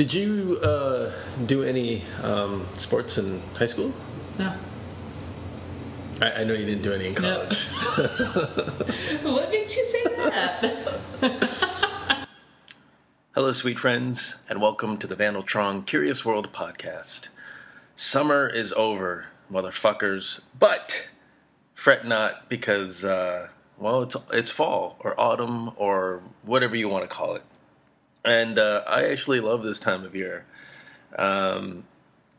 Did you uh, do any um, sports in high school? No. I, I know you didn't do any in No. college. what makes you say that? Hello, sweet friends, and welcome to the Vandaltron Curious World podcast. Summer is over, motherfuckers, but fret not because, uh, well, it's it's fall or autumn or whatever you want to call it, and uh, I actually love this time of year. Um,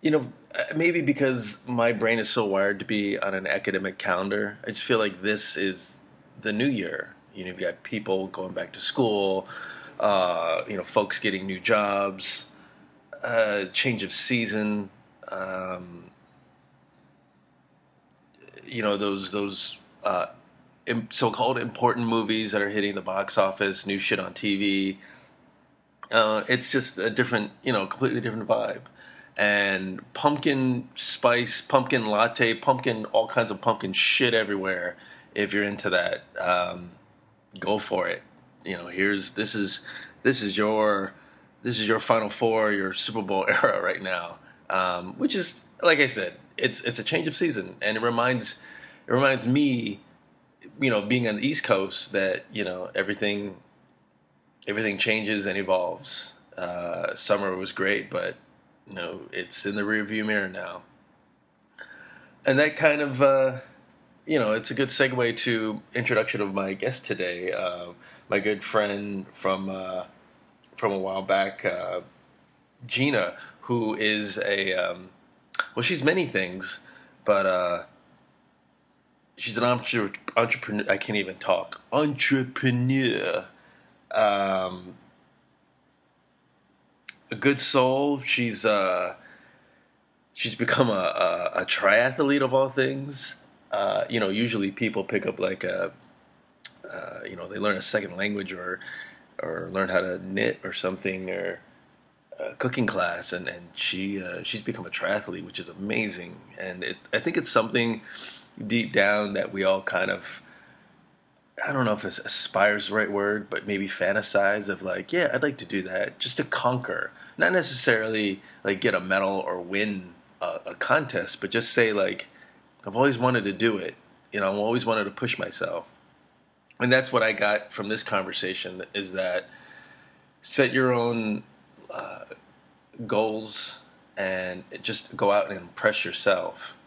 you know, maybe because my brain is so wired to be on an academic calendar, I just feel like this is the new year. You know, you've got people going back to school, uh, you know, folks getting new jobs, uh, change of season. Um, you know, those those uh, so-called important movies that are hitting the box office, new shit on TV. Uh, it's just a different, you know, completely different vibe. And pumpkin spice, pumpkin latte, pumpkin, all kinds of pumpkin shit everywhere. If you're into that, um, go for it. You know, here's this is this is your this is your Final Four, your Super Bowl era right now. Um, which is like I said, it's it's a change of season, and it reminds it reminds me, you know, being on the East Coast that you know everything everything changes and evolves. Uh, summer was great, but you know it's in the rearview mirror now, and that kind of uh, you know it's a good segue to introduction of my guest today, uh, my good friend from uh, from a while back, uh, Gina, who is a um, well, she's many things, but uh, she's an entre- entrepreneur. I can't even talk. Entrepreneur. Um, a good soul. She's uh, she's become a, a, a triathlete of all things. Uh, you know, usually people pick up like a, uh, you know, they learn a second language or or learn how to knit or something or a cooking class, and and she uh, she's become a triathlete, which is amazing. And it, I think it's something deep down that we all kind of I don't know if it's aspires the right word, but maybe fantasize of like, yeah, I'd like to do that just to conquer, not necessarily like get a medal or win a, a contest, but just say like, I've always wanted to do it. You know, I've always wanted to push myself, and that's what I got from this conversation is that set your own uh, goals and just go out and impress yourself,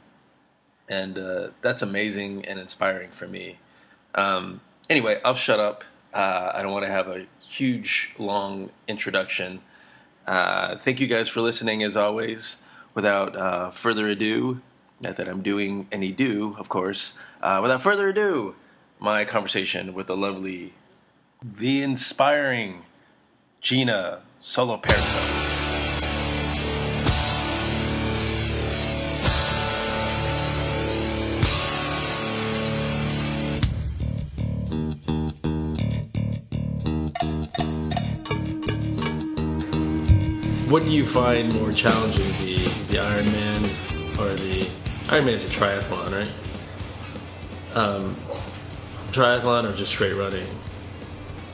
and uh, that's amazing and inspiring for me. Um, anyway, I'll shut up. Uh, I don't want to have a huge, long introduction. Uh, thank you guys for listening, as always. Without uh, further ado, not that I'm doing any do, of course. Uh, without further ado, my conversation with the lovely, the inspiring Gina Soloperto. What do you find more challenging, the the Ironman or the Ironman is a triathlon, right? Um, triathlon or just straight running?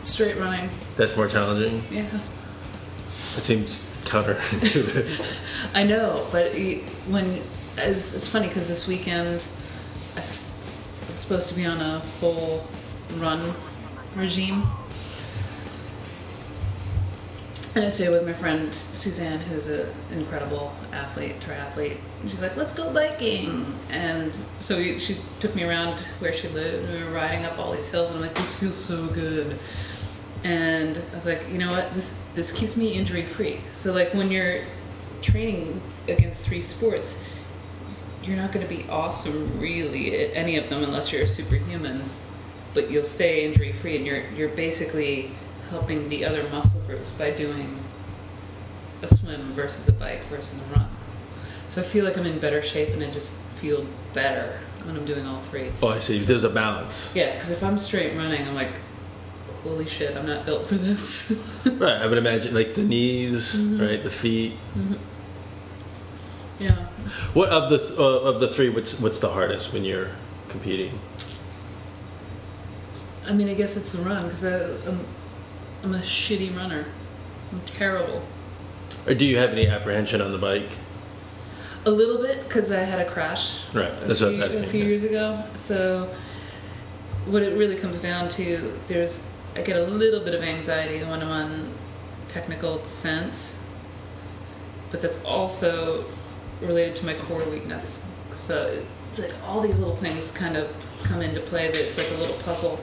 Straight running. That's more challenging. Yeah. It seems counterintuitive. I know, but it- when it's, it's funny because this weekend I'm supposed to be on a full run regime. And I stayed with my friend Suzanne, who's an incredible athlete, triathlete. And she's like, let's go biking. Mm. And so we, she took me around where she lived, and we were riding up all these hills, and I'm like, this feels so good. And I was like, you know what, this this keeps me injury free. So like when you're training against three sports, you're not going to be awesome really at any of them unless you're a superhuman. But you'll stay injury free, and you're you're basically helping the other muscle groups by doing a swim versus a bike versus a run. So I feel like I'm in better shape, and I just feel better when I'm doing all three. oh, I see. There's a balance. Yeah, because if I'm straight running, I'm like, holy shit, I'm not built for this. Right. I would imagine like the knees, mm-hmm. right, the feet. Mm-hmm. yeah. What of the th- uh, of the three? What's what's the hardest when you're competing? I mean, I guess it's the run because I'm, um, I'm a shitty runner. I'm terrible. Or do you have any apprehension on the bike? A little bit because I had a crash. Right, that's what I was asking, A few yeah. years ago. So, what it really comes down to, there's I get a little bit of anxiety when I'm on technical descents, but that's also related to my core weakness. So it's like all these little things kind of come into play. That it's like a little puzzle.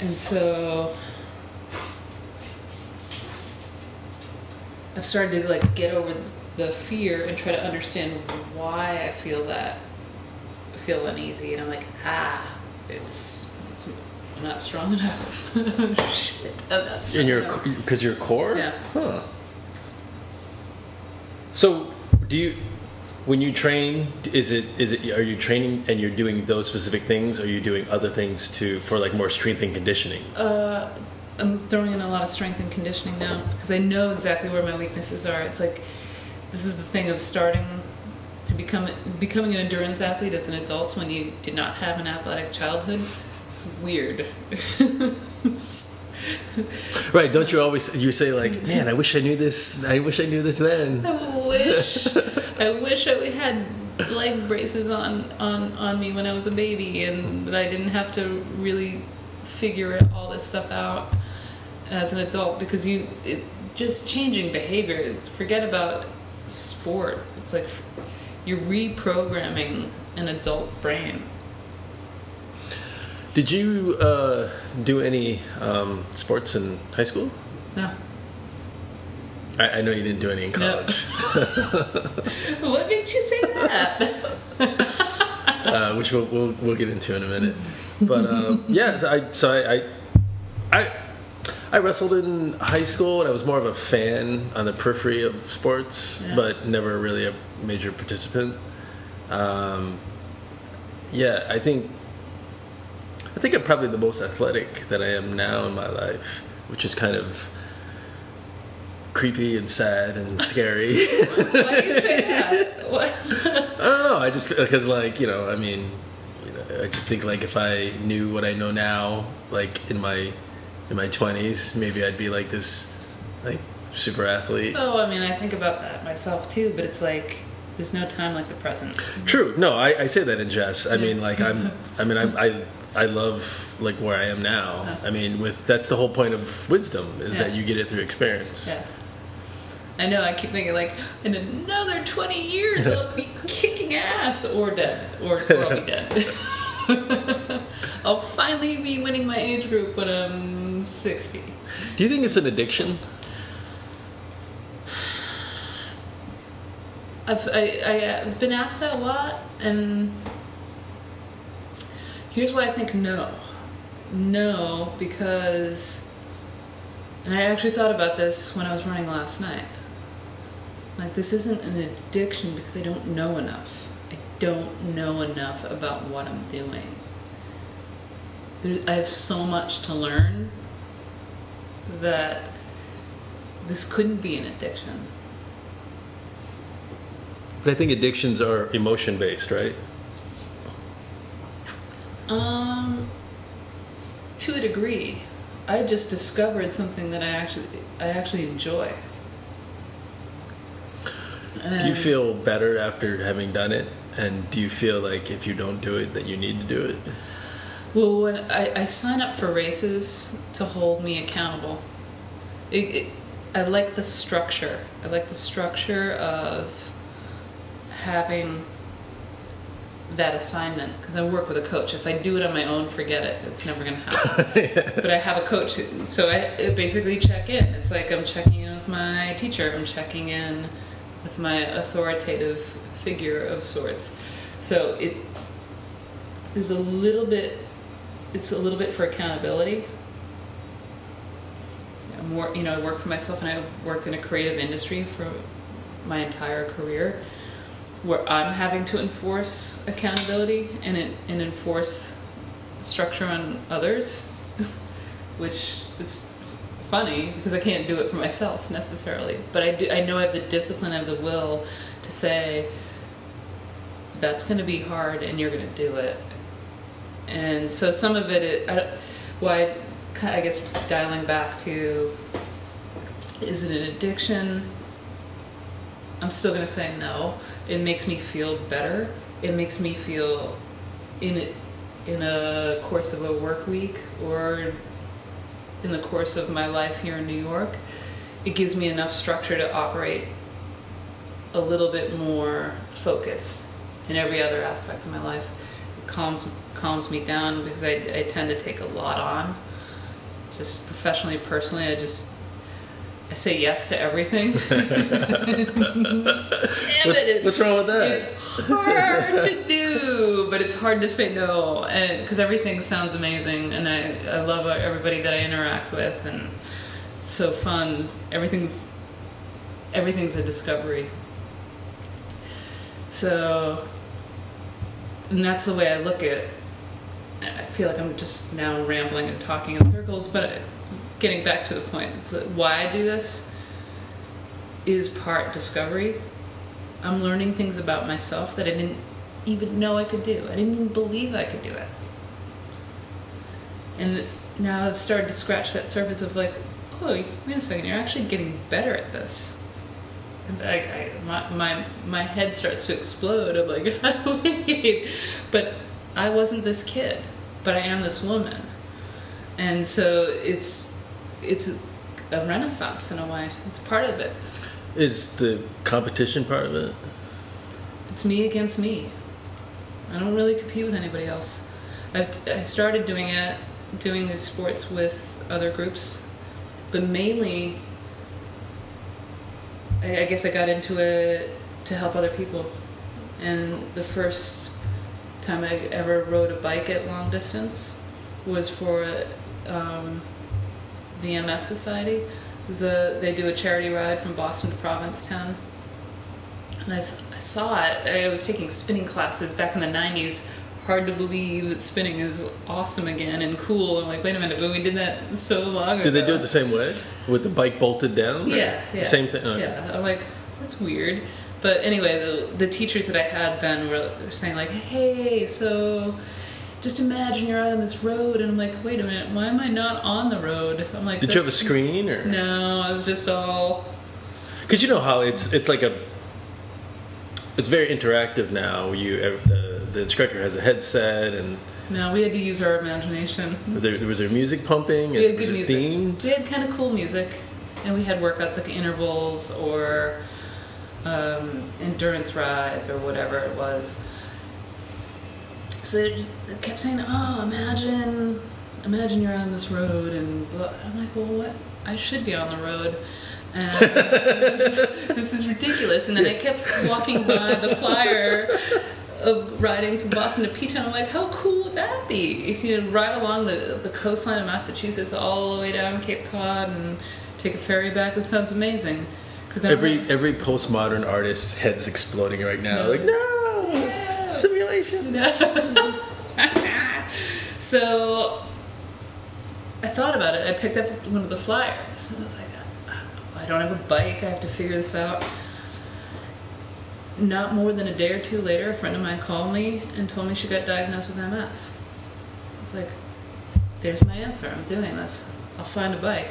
And so I've started to like get over the fear and try to understand why I feel that I feel uneasy and I'm like ah it's, it's I'm not strong enough shit I'm not strong In your enough because your core. Yeah. Huh. So do you when you train is it is it are you training and you're doing those specific things or are you doing other things to for like more strength and conditioning? uh, I'm throwing in a lot of strength and conditioning now because I know exactly where my weaknesses are it's like this is the thing of starting to become becoming an endurance athlete as an adult when you did not have an athletic childhood it's weird Right, don't you always you say like, "Man, I wish I knew this. I wish I knew this then." I wish I wish I had leg braces on, on on me when I was a baby and that I didn't have to really figure it, all this stuff out as an adult because you it, just changing behavior forget about sport. It's like you're reprogramming an adult brain. Did you uh, do any um, sports in high school? no I, I know you didn't do any in no college, what makes you say that uh, which we'll, we'll we'll get into in a minute. But um, yeah, so I so I, I I I wrestled in high school and I was more of a fan on the periphery of sports, Yeah. but never really a major participant. Um, yeah, I think I think I'm probably the most athletic that I am now in my life, which is kind of creepy and sad and scary. why do you say that what I don't know. I just because like you know, I mean, you know, I just think like if I knew what I know now, like in my in my twenties, maybe I'd be like this, like super athlete. Oh, I mean, I think about that myself too, but it's like there's no time like the present. True. No, I, I say that in jest. I mean, like I'm. I mean, I I, I love like where I am now. Yeah. I mean, with that's the whole point of wisdom is that you get it through experience. Yeah. I know, I keep thinking, like, in another 20 years, I'll be kicking ass or dead, or, or I'll be dead. I'll finally be winning my age group when I'm 60. Do you think it's an addiction? I've, I, I, I've been asked that a lot, and here's why I think no. No, because, and I actually thought about this when I was running last night. Like, this isn't an addiction because I don't know enough. I don't know enough about what I'm doing. There, I have so much to learn that this couldn't be an addiction. But I think addictions are emotion based, right? Um, to a degree, I just discovered something that I actually I actually enjoy. Do you feel better after having done it? And do you feel like if you don't do it, that you need to do it? Well, when I, I sign up for races to hold me accountable, it, it, I like the structure. I like the structure of having that assignment because I work with a coach. If I do it on my own, forget it. It's never going to happen. but I have a coach, so I basically check in. It's like I'm checking in with my teacher. I'm checking in with my authoritative figure of sorts. So it is a little bit. It's a little bit for accountability. I'm wor- you know, I work for myself, and I've worked in a creative industry for my entire career, where I'm having to enforce accountability and it, and enforce structure on others, which is funny because I can't do it for myself necessarily. But I do. I know I have the discipline, I have the will to say that's going to be hard, and you're going to do it. And so some of it, it I, don't- well, I, I guess dialing back to Is it an addiction? I'm still gonna say no. It makes me feel better. It makes me feel in in a course of a work week or in the course of my life here in New York, it gives me enough structure to operate a little bit more focused in every other aspect of my life. It calms calms me down because I, I tend to take a lot on. Just professionally, personally, I just I say yes to everything. Damn What's, it, what's wrong with that? it's hard to do, but it's hard to say no, and because everything sounds amazing, and I I love everybody that I interact with, and it's so fun. Everything's everything's a discovery. So, and that's the way I look at. I feel like I'm just now rambling and talking in circles, but getting back to the point, why I do this is part discovery. I'm learning things about myself that I didn't even know I could do. I didn't even believe I could do it. And now I've started to scratch that surface of like, oh, wait a second, you're actually getting better at this. And I, I, my, my, my head starts to explode. I'm like, wait, but I wasn't this kid, but I am this woman. And so it's, it's a renaissance in a way. It's part of it. Is the competition part of it? It's me against me. I don't really compete with anybody else. I've, I started doing it, doing these sports with other groups, but mainly, I, I guess I got into it to help other people. And the first time I ever rode a bike at long distance was for um, the MS Society. A, they do a charity ride from Boston to Provincetown. And I, I saw it. I was taking spinning classes back in the 90s. Hard to believe that spinning is awesome again and cool. I'm like, wait a minute, but we did that so long ago. Did they do it the same way? With the bike bolted down? Yeah, yeah. The same thing? Okay. Yeah, I'm like, that's weird. But anyway, the, the teachers that I had then were, were saying like, hey, so just imagine you're out on this road, and I'm like, wait a minute, why am I not on the road? I'm like, Did you have a screen or? No, I was just all. Because you know how it's it's like a it's very interactive now. You ev- the the instructor has a headset and No, we had to use our imagination. there, was there music pumping We had and good music. themes. We had kind of cool music, and we had workouts like intervals or um, endurance rides or whatever it was. So it kept saying, "Oh, imagine, imagine you're on this road," and blah. I'm like, "Well, what? I should be on the road." And this is ridiculous. And then I kept walking by the flyer of riding from Boston to P-Town. I'm like, how cool would that be? If you ride along the, the coastline of Massachusetts all the way down Cape Cod and take a ferry back, that sounds amazing. Every I'm every postmodern artist's head's exploding right now. No. Like no. Simulation. so I thought about it. I picked up one of the flyers and I was like, I don't have a bike. I have to figure this out. Not more than a day or two later, a friend of mine called me and told me she got diagnosed with MS. I was like, there's my answer. I'm doing this. I'll find a bike,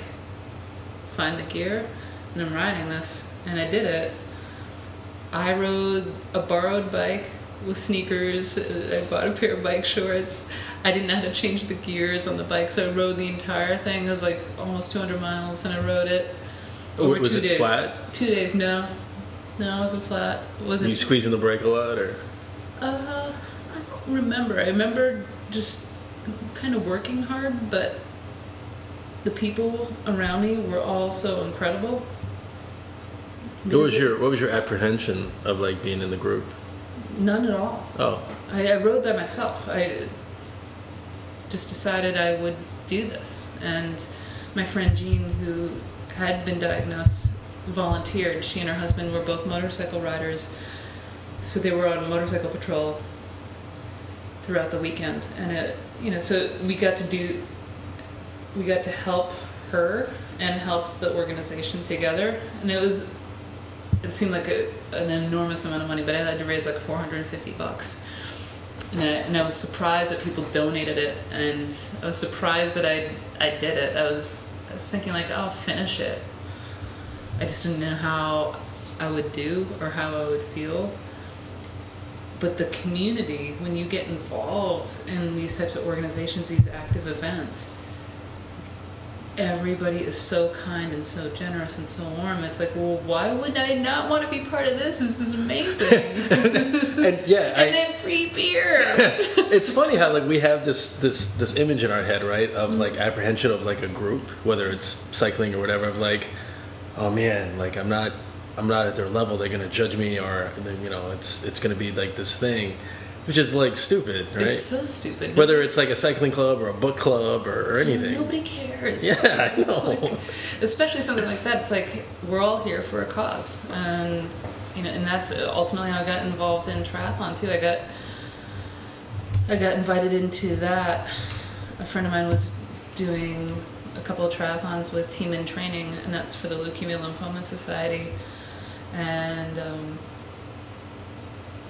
find the gear, and I'm riding this. And I did it. I rode a borrowed bike with sneakers. I bought a pair of bike shorts. I didn't know how to change the gears on the bike, so I rode the entire thing. It was like almost 200 miles, and I rode it Oh, over was two it days. flat? Two days, no. No, it wasn't flat. It wasn't. you squeezing the brake a lot or? Uh, I don't remember. I remember just kind of working hard, but the people around me were all so incredible. What was your what was your apprehension of like being in the group? None at all. Oh, I, I rode by myself. I just decided I would do this. And my friend Jean, who had been diagnosed, volunteered. She and her husband were both motorcycle riders. So they were on motorcycle patrol throughout the weekend. And it, you know, so we got to do, we got to help her and help the organization together. And it was, it seemed like a, an enormous amount of money, but I had to raise like 450 bucks. And I, and I was surprised that people donated it, and I was surprised that I I did it. I was I was thinking like, oh, I'll finish it. I just didn't know how I would do or how I would feel. But the community, when you get involved in these types of organizations, these active events, everybody is so kind and so generous and so warm. It's like, well, why would I not want to be part of this? This is amazing. and yeah, I, and then free beer. it's funny how like we have this this this image in our head, right, of mm-hmm. like apprehension of like a group, whether it's cycling or whatever, of like, oh man, like I'm not I'm not at their level. They're gonna judge me, or you know, it's it's gonna be like this thing, which is like stupid, right? It's so stupid. whether it's like a cycling club or a book club or, or anything. Nobody cares. Yeah, I know. especially something like that it's like we're all here for a cause and you know and that's ultimately how i got involved in triathlon too i got i got invited into that a friend of mine was doing a couple of triathlons with team in training and that's for the leukemia lymphoma society and um,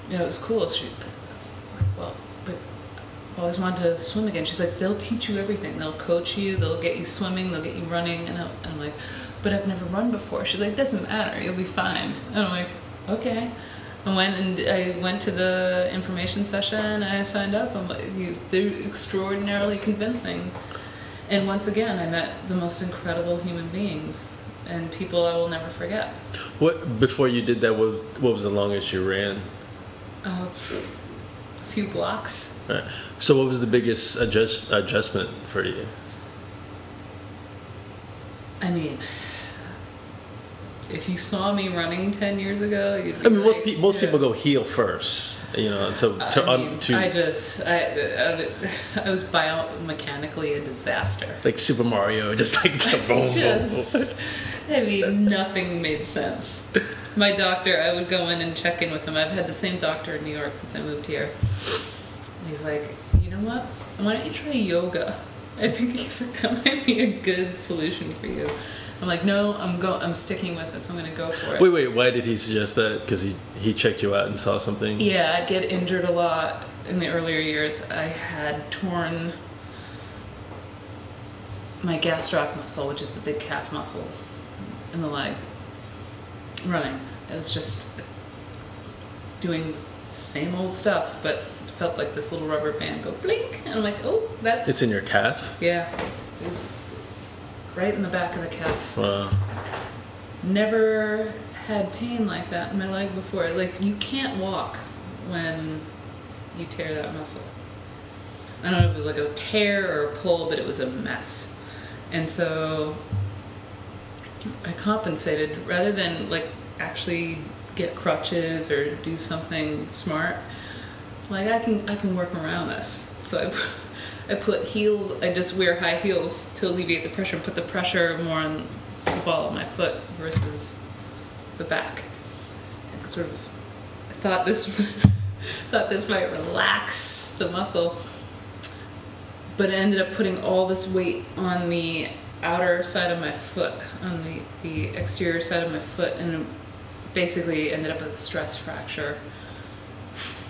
yeah it was cool she like well but I've always wanted to swim again. She's like, they'll teach you everything. They'll coach you. They'll get you swimming. They'll get you running. And I'm, and I'm like, but I've never run before. She's like, doesn't matter. You'll be fine. And I'm like, okay. I went and I went to the information session. I signed up. I'm like, you, they're extraordinarily convincing. And once again, I met the most incredible human beings and people I will never forget. What before you did that? What what was the longest you ran? Uh, few blocks. Right. So what was the biggest adjust, adjustment for you? I mean, if you saw me running ten years ago, you'd I mean, most pe- most people go heel first, you know, to to I, un- mean, to I just, I, I, I was biomechanically a disaster. like Super Mario, just like boom, boom, boom. I mean, nothing made sense. My doctor, I would go in and check in with him. I've had the same doctor in New York since I moved here. And he's like, you know what? Why don't you try yoga? I think he's like, that might be a good solution for you. I'm like, no, I'm go, I'm sticking with this. I'm gonna go for it. Wait, wait. Why did he suggest that? Because he he checked you out and saw something. Yeah, I'd get injured a lot in the earlier years. I had torn my gastroc muscle, which is the big calf muscle in the leg, running. It was just doing same old stuff, but felt like this little rubber band go blink, and I'm like, oh, that's It's in your calf. yeah, it was right in the back of the calf. Wow. Never had pain like that in my leg before. Like you can't walk when you tear that muscle. I don't know if it was like a tear or a pull, but it was a mess. And so I compensated rather than like actually get crutches or do something smart. Like I can I can work around this. So I put, I put heels. I just wear high heels to alleviate the pressure. Put the pressure more on the ball of my foot versus the back. I sort of I thought this thought this might relax the muscle, but I ended up putting all this weight on the outer side of my foot, on the, the exterior side of my foot, and basically ended up with a stress fracture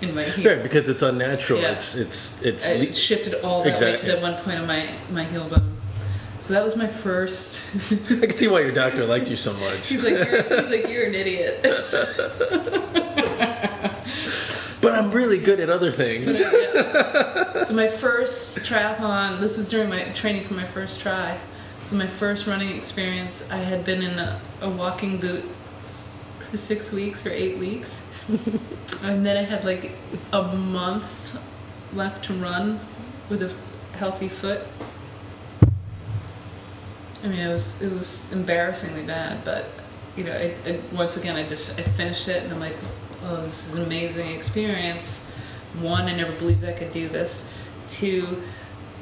in my heel. Right, because it's unnatural. Yeah. It's it's it's. I shifted all that Exactly. to the one point of my, my heel bone. So that was my first. I can see why your doctor liked you so much. he's like, you're, he's like, you're an idiot. But I'm really good at other things. So my first triathlon, this was during my training for my first try. So my first running experience, I had been in a, a walking boot for six weeks or eight weeks, and then I had like a month left to run with a healthy foot. I mean, it was it was embarrassingly bad, but you know, I, I, once again, I just I finished it, and I'm like, oh, this is an amazing experience. One, I never believed I could do this. Two,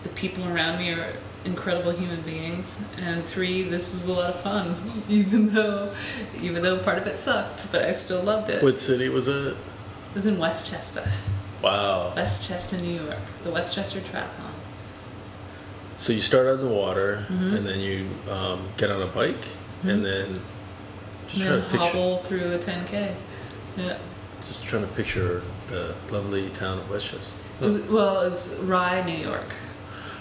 the people around me are incredible human beings, and three, this was a lot of fun, even though even though part of it sucked, but I still loved it. What city was it? It was in Westchester, Wow. Westchester, New York, the Westchester Triathlon. So you start on the water, Mm-hmm. and then you um, get on a bike, and then just And then to picture, hobble through a 10k. Yeah. just trying to picture the lovely town of Westchester. Well, it was Rye, New York.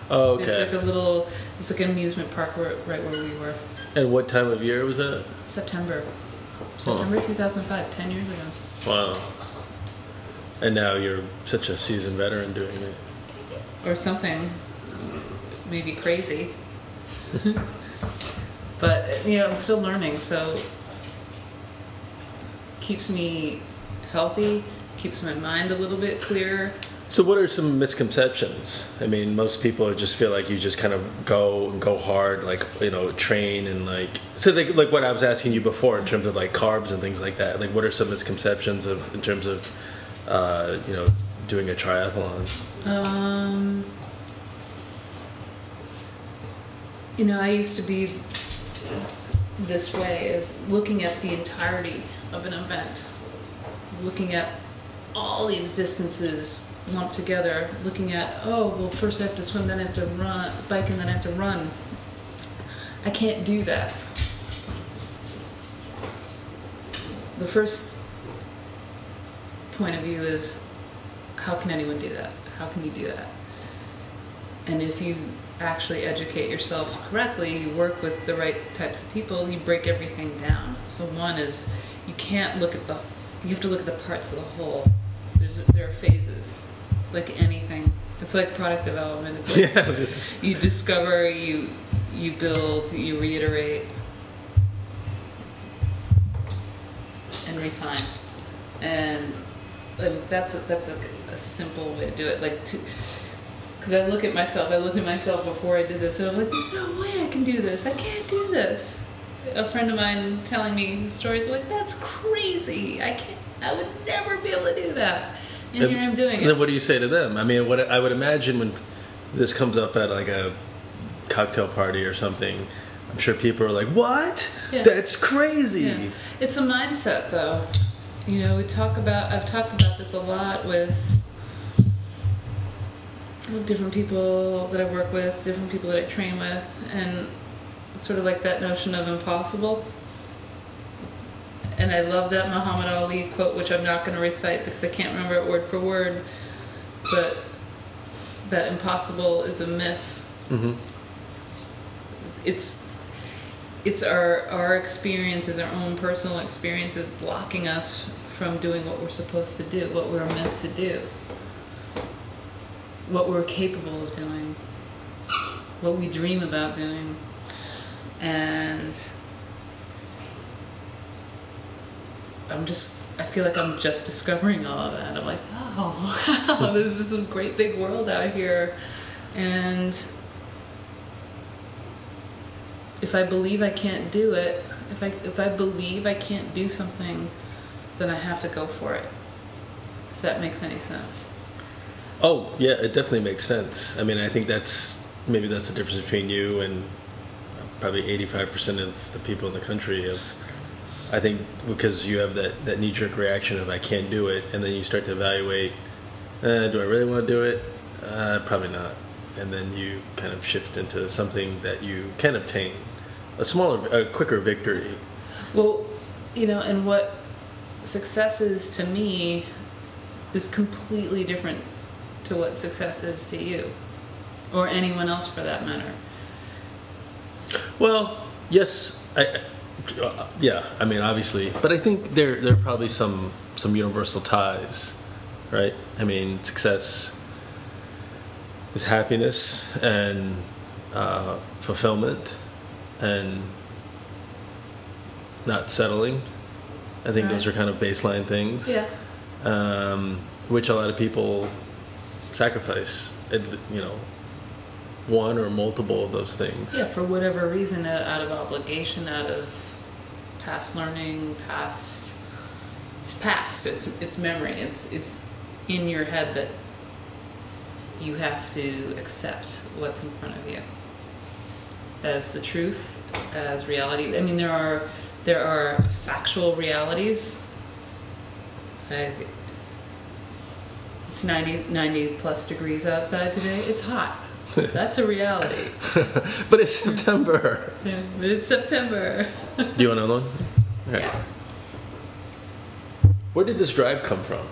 Oh, There's okay. like a little, it's like an amusement park where, right where we were. And what time of year was that? September. September 2005, 10 years ago. Wow. And now you're such a seasoned veteran doing it. Or something. Maybe crazy. but, you know, I'm still learning, so keeps me healthy, keeps my mind a little bit clearer. So, what are some misconceptions? I mean, most people just feel like you just kind of go and go hard, like you know, train and like. So, like, like what I was asking you before in terms of like carbs and things like that. Like, what are some misconceptions of in terms of, uh, you know, doing a triathlon? Um, you know, I used to be this way, is looking at the entirety of an event, looking at all these distances lumped together, looking at, oh, well, first I have to swim, then I have to run, bike, and then I have to run. I can't do that. The first point of view is how can anyone do that? How can you do that? And if you actually educate yourself correctly, you work with the right types of people, you break everything down. So one is you can't look at the you have to look at the parts of the whole. There's there are phases, like anything. It's like product development. It's like Yeah, just you discover, you you build, you reiterate, and refine. And like, that's a, that's a, a simple way to do it. Like to because I look at myself, I look at myself before I did this, and I'm like, there's no way I can do this. I can't do this. A friend of mine telling me stories, I'm like, that's crazy. I can't. I would never be able to do that. And, here I'm doing it. And then what do you say to them? I mean, what I would imagine when this comes up at like a cocktail party or something, I'm sure people are like, "What? Yeah. That's crazy." Yeah. It's a mindset, though. You know, we talk about. I've talked about this a lot with different people that I work with, different people that I train with, and sort of like that notion of impossible. And I love that Muhammad Ali quote, which I'm not going to recite because I can't remember it word for word, but that impossible is a myth. hmm It's it's our our experiences, our own personal experiences, blocking us from doing what we're supposed to do, what we're meant to do, what we're capable of doing, what we dream about doing, and I'm just I feel like I'm just discovering all of that. I'm like, oh, wow, this is a great big world out here, and if I believe I can't do it, if I if I believe I can't do something, then I have to go for it. If that makes any sense. Oh, yeah, it definitely makes sense. I mean, I think that's maybe that's the difference between you and probably 85% of the people in the country of I think because you have that, that knee jerk reaction of I can't do it, and then you start to evaluate, uh, do I really want to do it? Uh, probably not. And then you kind of shift into something that you can obtain a smaller, a quicker victory. Well, you know, and what success is to me is completely different to what success is to you, or anyone else for that matter. Well, yes, I, uh, yeah. I mean, obviously, but I think there there are probably some some universal ties, right? I mean, success is happiness and uh, fulfillment, and not settling. I think those are kind of baseline things, Yeah. um, which a lot of people sacrifice. You know, one or multiple of those things. Yeah, for whatever reason, uh, out of obligation, out of past learning, past it's past. It's it's memory. It's it's in your head that you have to accept what's in front of you as the truth, as reality. I mean, there are there are factual realities. I, it's 90, 90 plus degrees outside today. It's hot. That's a reality. but it's September. Yeah, but it's September. Do you want another one? Okay. Where did this drive come from?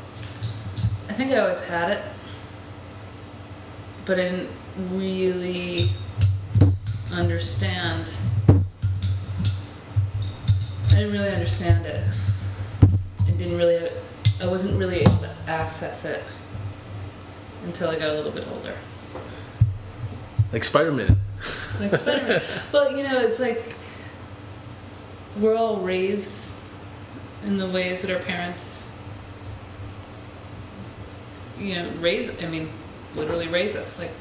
I think I always had it, but I didn't really understand I didn't really understand it. And didn't really, I wasn't really able to access it until I got a little bit older. Like Spider Man. Like Spider Man. well, you know, it's like we're all raised in the ways that our parents, you know, raise. I mean, literally raise us. Like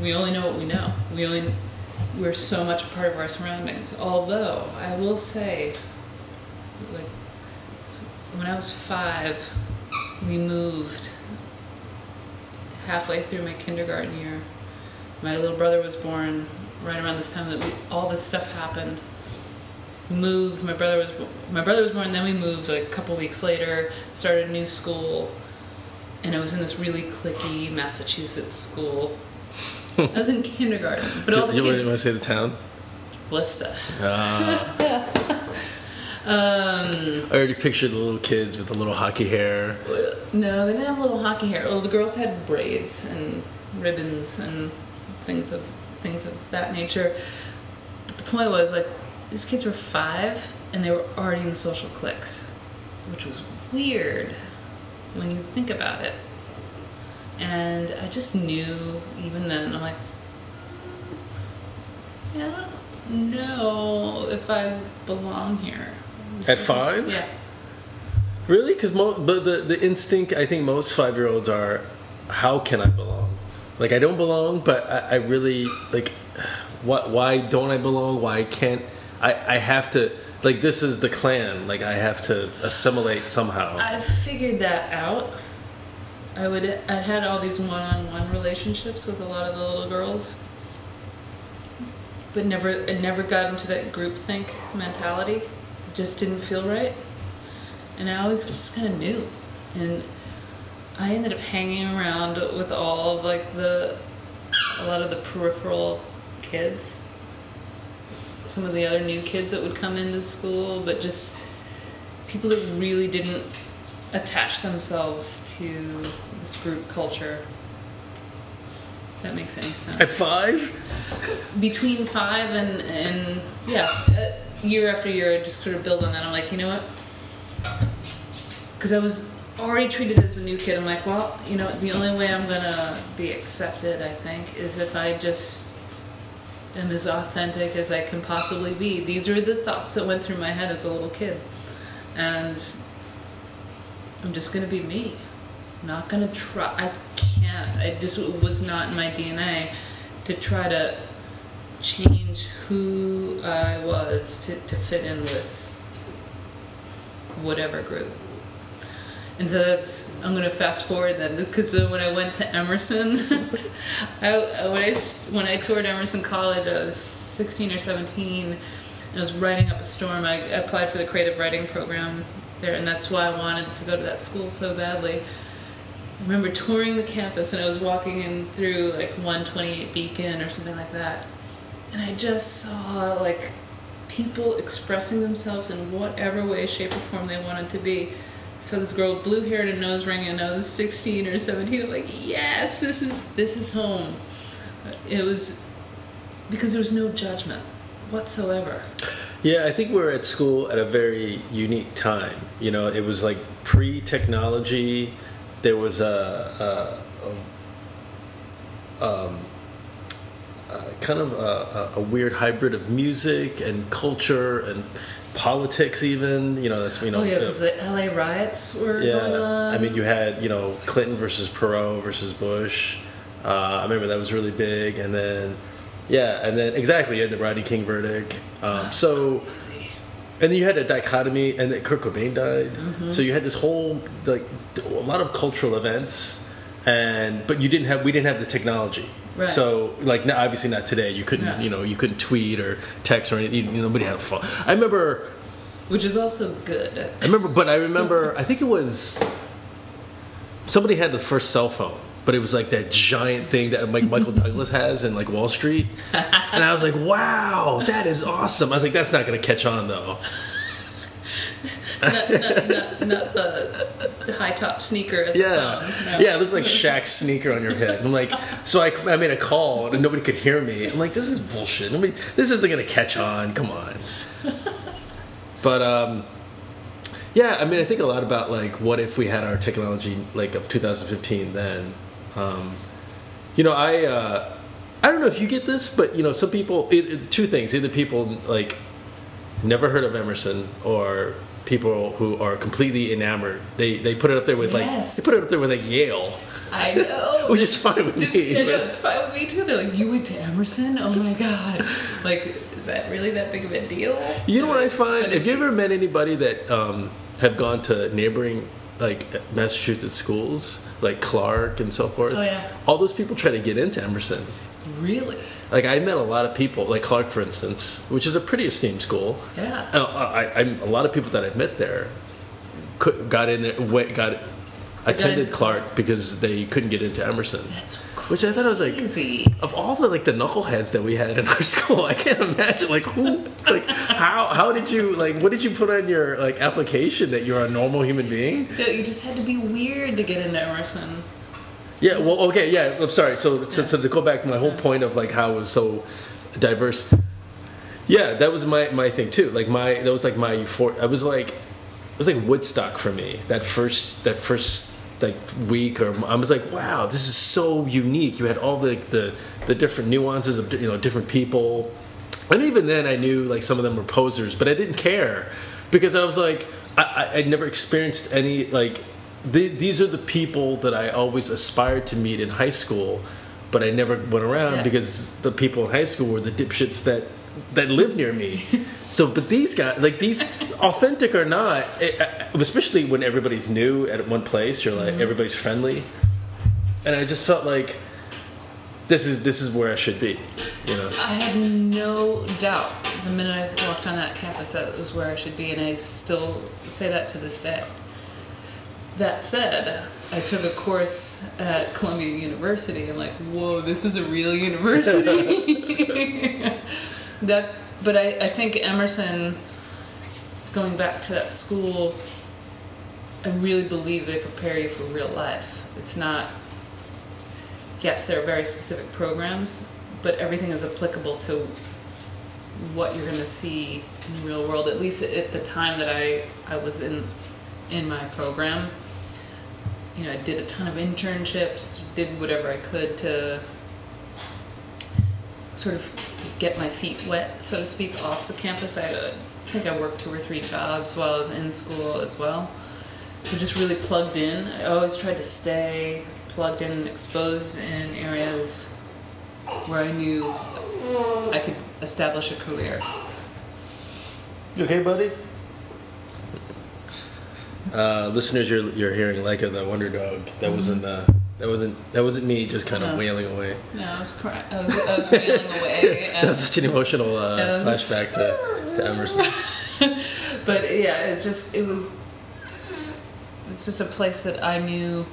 we only know what we know. We only we're so much a part of our surroundings. Although I will say, like when I was five, we moved halfway through my kindergarten year. My little brother was born right around this time that we, all this stuff happened. We moved. My brother was my brother was born. Then we moved like a couple weeks later. Started a new school, and I was in this really cliquey Massachusetts school. I was in kindergarten, but all the you kids. want to say the town? Worcester. Uh, Um, I already pictured the little kids with the little hockey hair. no, they didn't have little hockey hair. Well, the girls had braids and ribbons and things of things of that nature. But the point was like these kids were five and they were already in the social cliques, which was weird when you think about it. And I just knew even then. I'm like, yeah, I don't know if I belong here. This At five? Yeah. Really? Because mo- but the the instinct I think most five year olds are, how can I belong? Like I don't belong, but I, I really like. What? Why don't I belong? Why can't I? I have to. Like this is the clan. Like I have to assimilate somehow. I figured that out. I would I had all these one-on-one relationships with a lot of the little girls, but never it never got into that group think mentality. It just didn't feel right, and I always just kind of knew, and I ended up hanging around with all of like the a lot of the peripheral kids. Some of the other new kids that would come into school, but just people that really didn't attach themselves to this group culture. If that makes any sense. At five? Between five and and yeah, year after year, I just sort of build on that. I'm like, you know what? Because I was already treated as the new kid. I'm like, well, you know, the only way I'm gonna be accepted, I think, is if I just am as authentic as I can possibly be. These are the thoughts that went through my head as a little kid, and I'm just gonna be me. I'm not gonna try. I can't. I just was not in my DNA to try to change who I was to, to fit in with whatever group. And so that's I'm gonna fast forward then because when I went to Emerson, I, when I when I toured Emerson College, I was 16 or 17. And I was writing up a storm. I applied for the creative writing program there, and that's why I wanted to go to that school so badly. I remember touring the campus, and I was walking in through like 128 Beacon or something like that, and I just saw like people expressing themselves in whatever way, shape, or form they wanted to be. So this girl, blue hair and a nose ring, and I was 16 or 17. I'm like, yes, this is this is home. It was because there was no judgment whatsoever. Yeah, I think we're at school at a very unique time. You know, it was like pre-technology. There was a, a, a, um, a kind of a, a weird hybrid of music and culture and politics. Even you know, that's you know. Oh yeah, uh, because the LA riots were yeah, going on. I mean, you had you know Clinton versus Perot versus Bush. Uh, I remember that was really big, and then yeah, and then exactly you had the Rodney King verdict. Um, so Crazy. and then you had a dichotomy, and then Kurt Cobain died. Mm-hmm. So you had this whole like a lot of cultural events, and but you didn't have we didn't have the technology. Right. So like obviously not today. You couldn't No. you know you couldn't tweet or text or anything. You, nobody had a phone. I remember. Which is also good. I remember, but I remember. I think it was somebody had the first cell phone, but it was like that giant thing that like Michael Douglas has in like Wall Street, and I was like, "Wow, that is awesome." I was like, "That's not going to catch on though." Not, not, not, not the high top sneaker as Yeah. No. yeah, it looked like Shaq's sneaker on your head. I'm like, so I, I made a call and nobody could hear me. I'm like, this is bullshit. Nobody, this isn't going to catch on. Come on. But um, yeah, I mean, I think a lot about like what if we had our technology like of 2015 then. Um, you know, I uh, I don't know if you get this, but you know, some people it, two things: either people like never heard of Emerson or people who are completely enamored. They they put it up there with Yes. like they put it up there with like Yale, I know. which is fine with me. No, but- it's fine with me too. They're like, you went to Emerson? Oh my god! Like, is that really that big of a deal? You know what I find? Have you ever met anybody that um, have gone to neighboring like Massachusetts schools, like Clark and so forth? Oh, yeah. All those people try to get into Emerson. Really? Like I met a lot of people, like Clark, for instance, which is a pretty esteemed school. Yeah. And I, I, I'm a lot of people that I've met there could, got in there, went, got attended Clark because they couldn't get into Emerson. That's crazy. Which I thought I was like, of all the like the knuckleheads that we had in our school, I can't imagine like who, like how how did you like what did you put on your like application that you're a normal human being? No, you just had to be weird to get into Emerson. Yeah, well, okay, yeah. I'm sorry. So, so, so to go back to my whole point of like how it was so diverse. Yeah, that was my my thing too. Like my that was like my euphor. I was like, it was like Woodstock for me. That first that first like week or I was like, wow, this is so unique. You had all the the the different nuances of you know different people, and even then I knew like some of them were posers, but I didn't care because I was like, I I I'd never experienced any like. The, these are the people that I always aspired to meet in high school, but I never went around Yeah. because the people in high school were the dipshits that that lived near me. So, but these guys, like these, authentic or not, it, especially when everybody's new at one place, you're like mm-hmm. everybody's friendly, and I just felt like this is this is where I should be, you know. I had no doubt the minute I walked on that campus that it was where I should be, and I still say that to this day. That said, I took a course at Columbia University. I'm like, whoa, this is a real university. that, but I, I think Emerson, going back to that school, I really believe they prepare you for real life. It's not yes, there are very specific programs, but everything is applicable to what you're going to see in the real world. At least at the time that I, I was in in my program, you know, I did a ton of internships, did whatever I could to sort of get my feet wet, so to speak, off the campus. I, uh, I think I worked two or three jobs while I was in school as well. So just really plugged in. I always tried to stay plugged in and exposed in areas where I knew I could establish a career. You okay, buddy? Uh, listeners, you're you're hearing Leica the Wonder Dog. That wasn't uh, that wasn't that wasn't me just kind of No. wailing away. No, I was crying. I was, I was wailing away. that was such an emotional uh, Yeah, that was- flashback to, to Emerson. but yeah, it's just it was. It's just a place that I knew.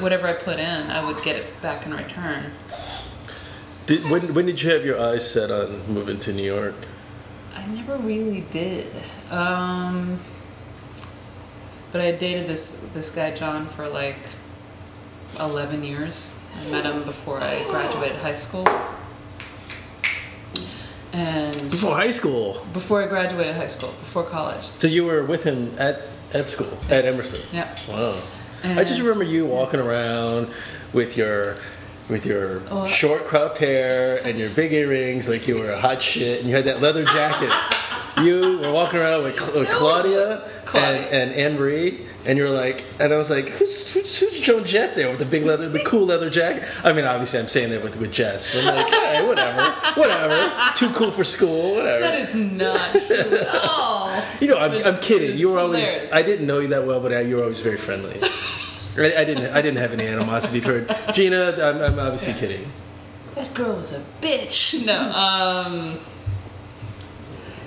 Whatever I put in, I would get it back in return. Did, when when did you have your eyes set on moving to New York? I never really did. Um, but I dated this this guy John for like eleven years. I met him before I graduated high school. And Before high school. before I graduated high school, before college. So you were with him at at school at Emerson. Yeah. Wow. I just remember you walking around with your with your Oh. short cropped hair and your big earrings like you were a hot shit and you had that leather jacket. You were walking around with, Cl- with Claudia, Claudia. and, and Anne Marie and you're like and I was like who's, who's, who's Joan Jett there with the big leather the cool leather jacket I mean obviously I'm saying that with, with Jess but I'm like hey whatever whatever too cool for school whatever That is not true at all. you know, I'm, But I'm kidding. You were always. hilarious. I didn't know you that well, but I, you were always very friendly. I, I didn't. I didn't have any animosity toward Gina. I'm, I'm obviously kidding. That girl was a bitch. No, um,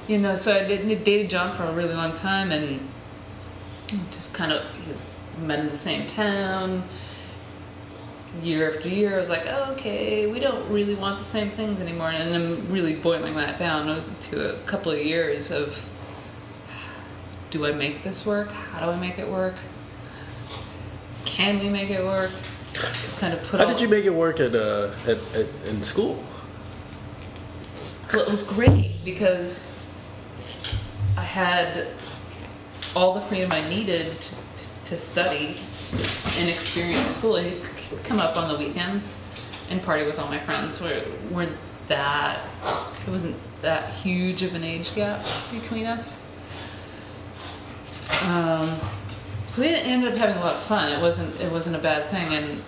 you know, so I dated John for a really long time, and just kind of he's met in the same town. Year after year, I was like, oh, okay, we don't really want the same things anymore, and I'm really boiling that down to a couple of years of, do I make this work? How do I make it work? Can we make it work? Kind of put How did you make it work at, uh, at, at in school? Well, it was great because I had all the freedom I needed to, to study and experience school. I could come up on the weekends and party with all my friends. We weren't that, it wasn't that huge of an age gap between us. Um, so we ended up having a lot of fun. It wasn't it wasn't a bad thing, and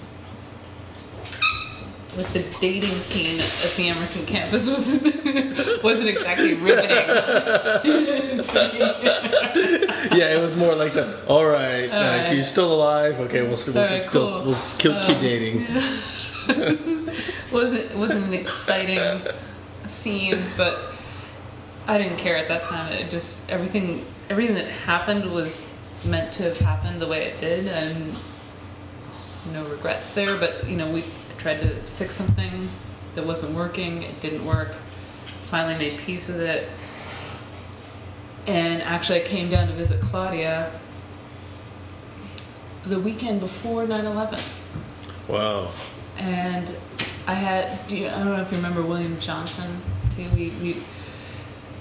with the dating scene at the Emerson campus wasn't wasn't exactly riveting. yeah, it was more like the. All right, All uh, right. you're still alive. Okay, we'll, still, we'll right, still cool. we'll keep, keep dating. wasn't wasn't an exciting scene, but I didn't care at that time. It just everything everything that happened was meant to have happened the way it did, and no regrets there. But you know, we tried to fix something that wasn't working. It didn't work. Finally, made peace with it. And actually, I came down to visit Claudia the weekend before 9 11 Wow. and I had do you, I don't know if you remember William Johnson too. We we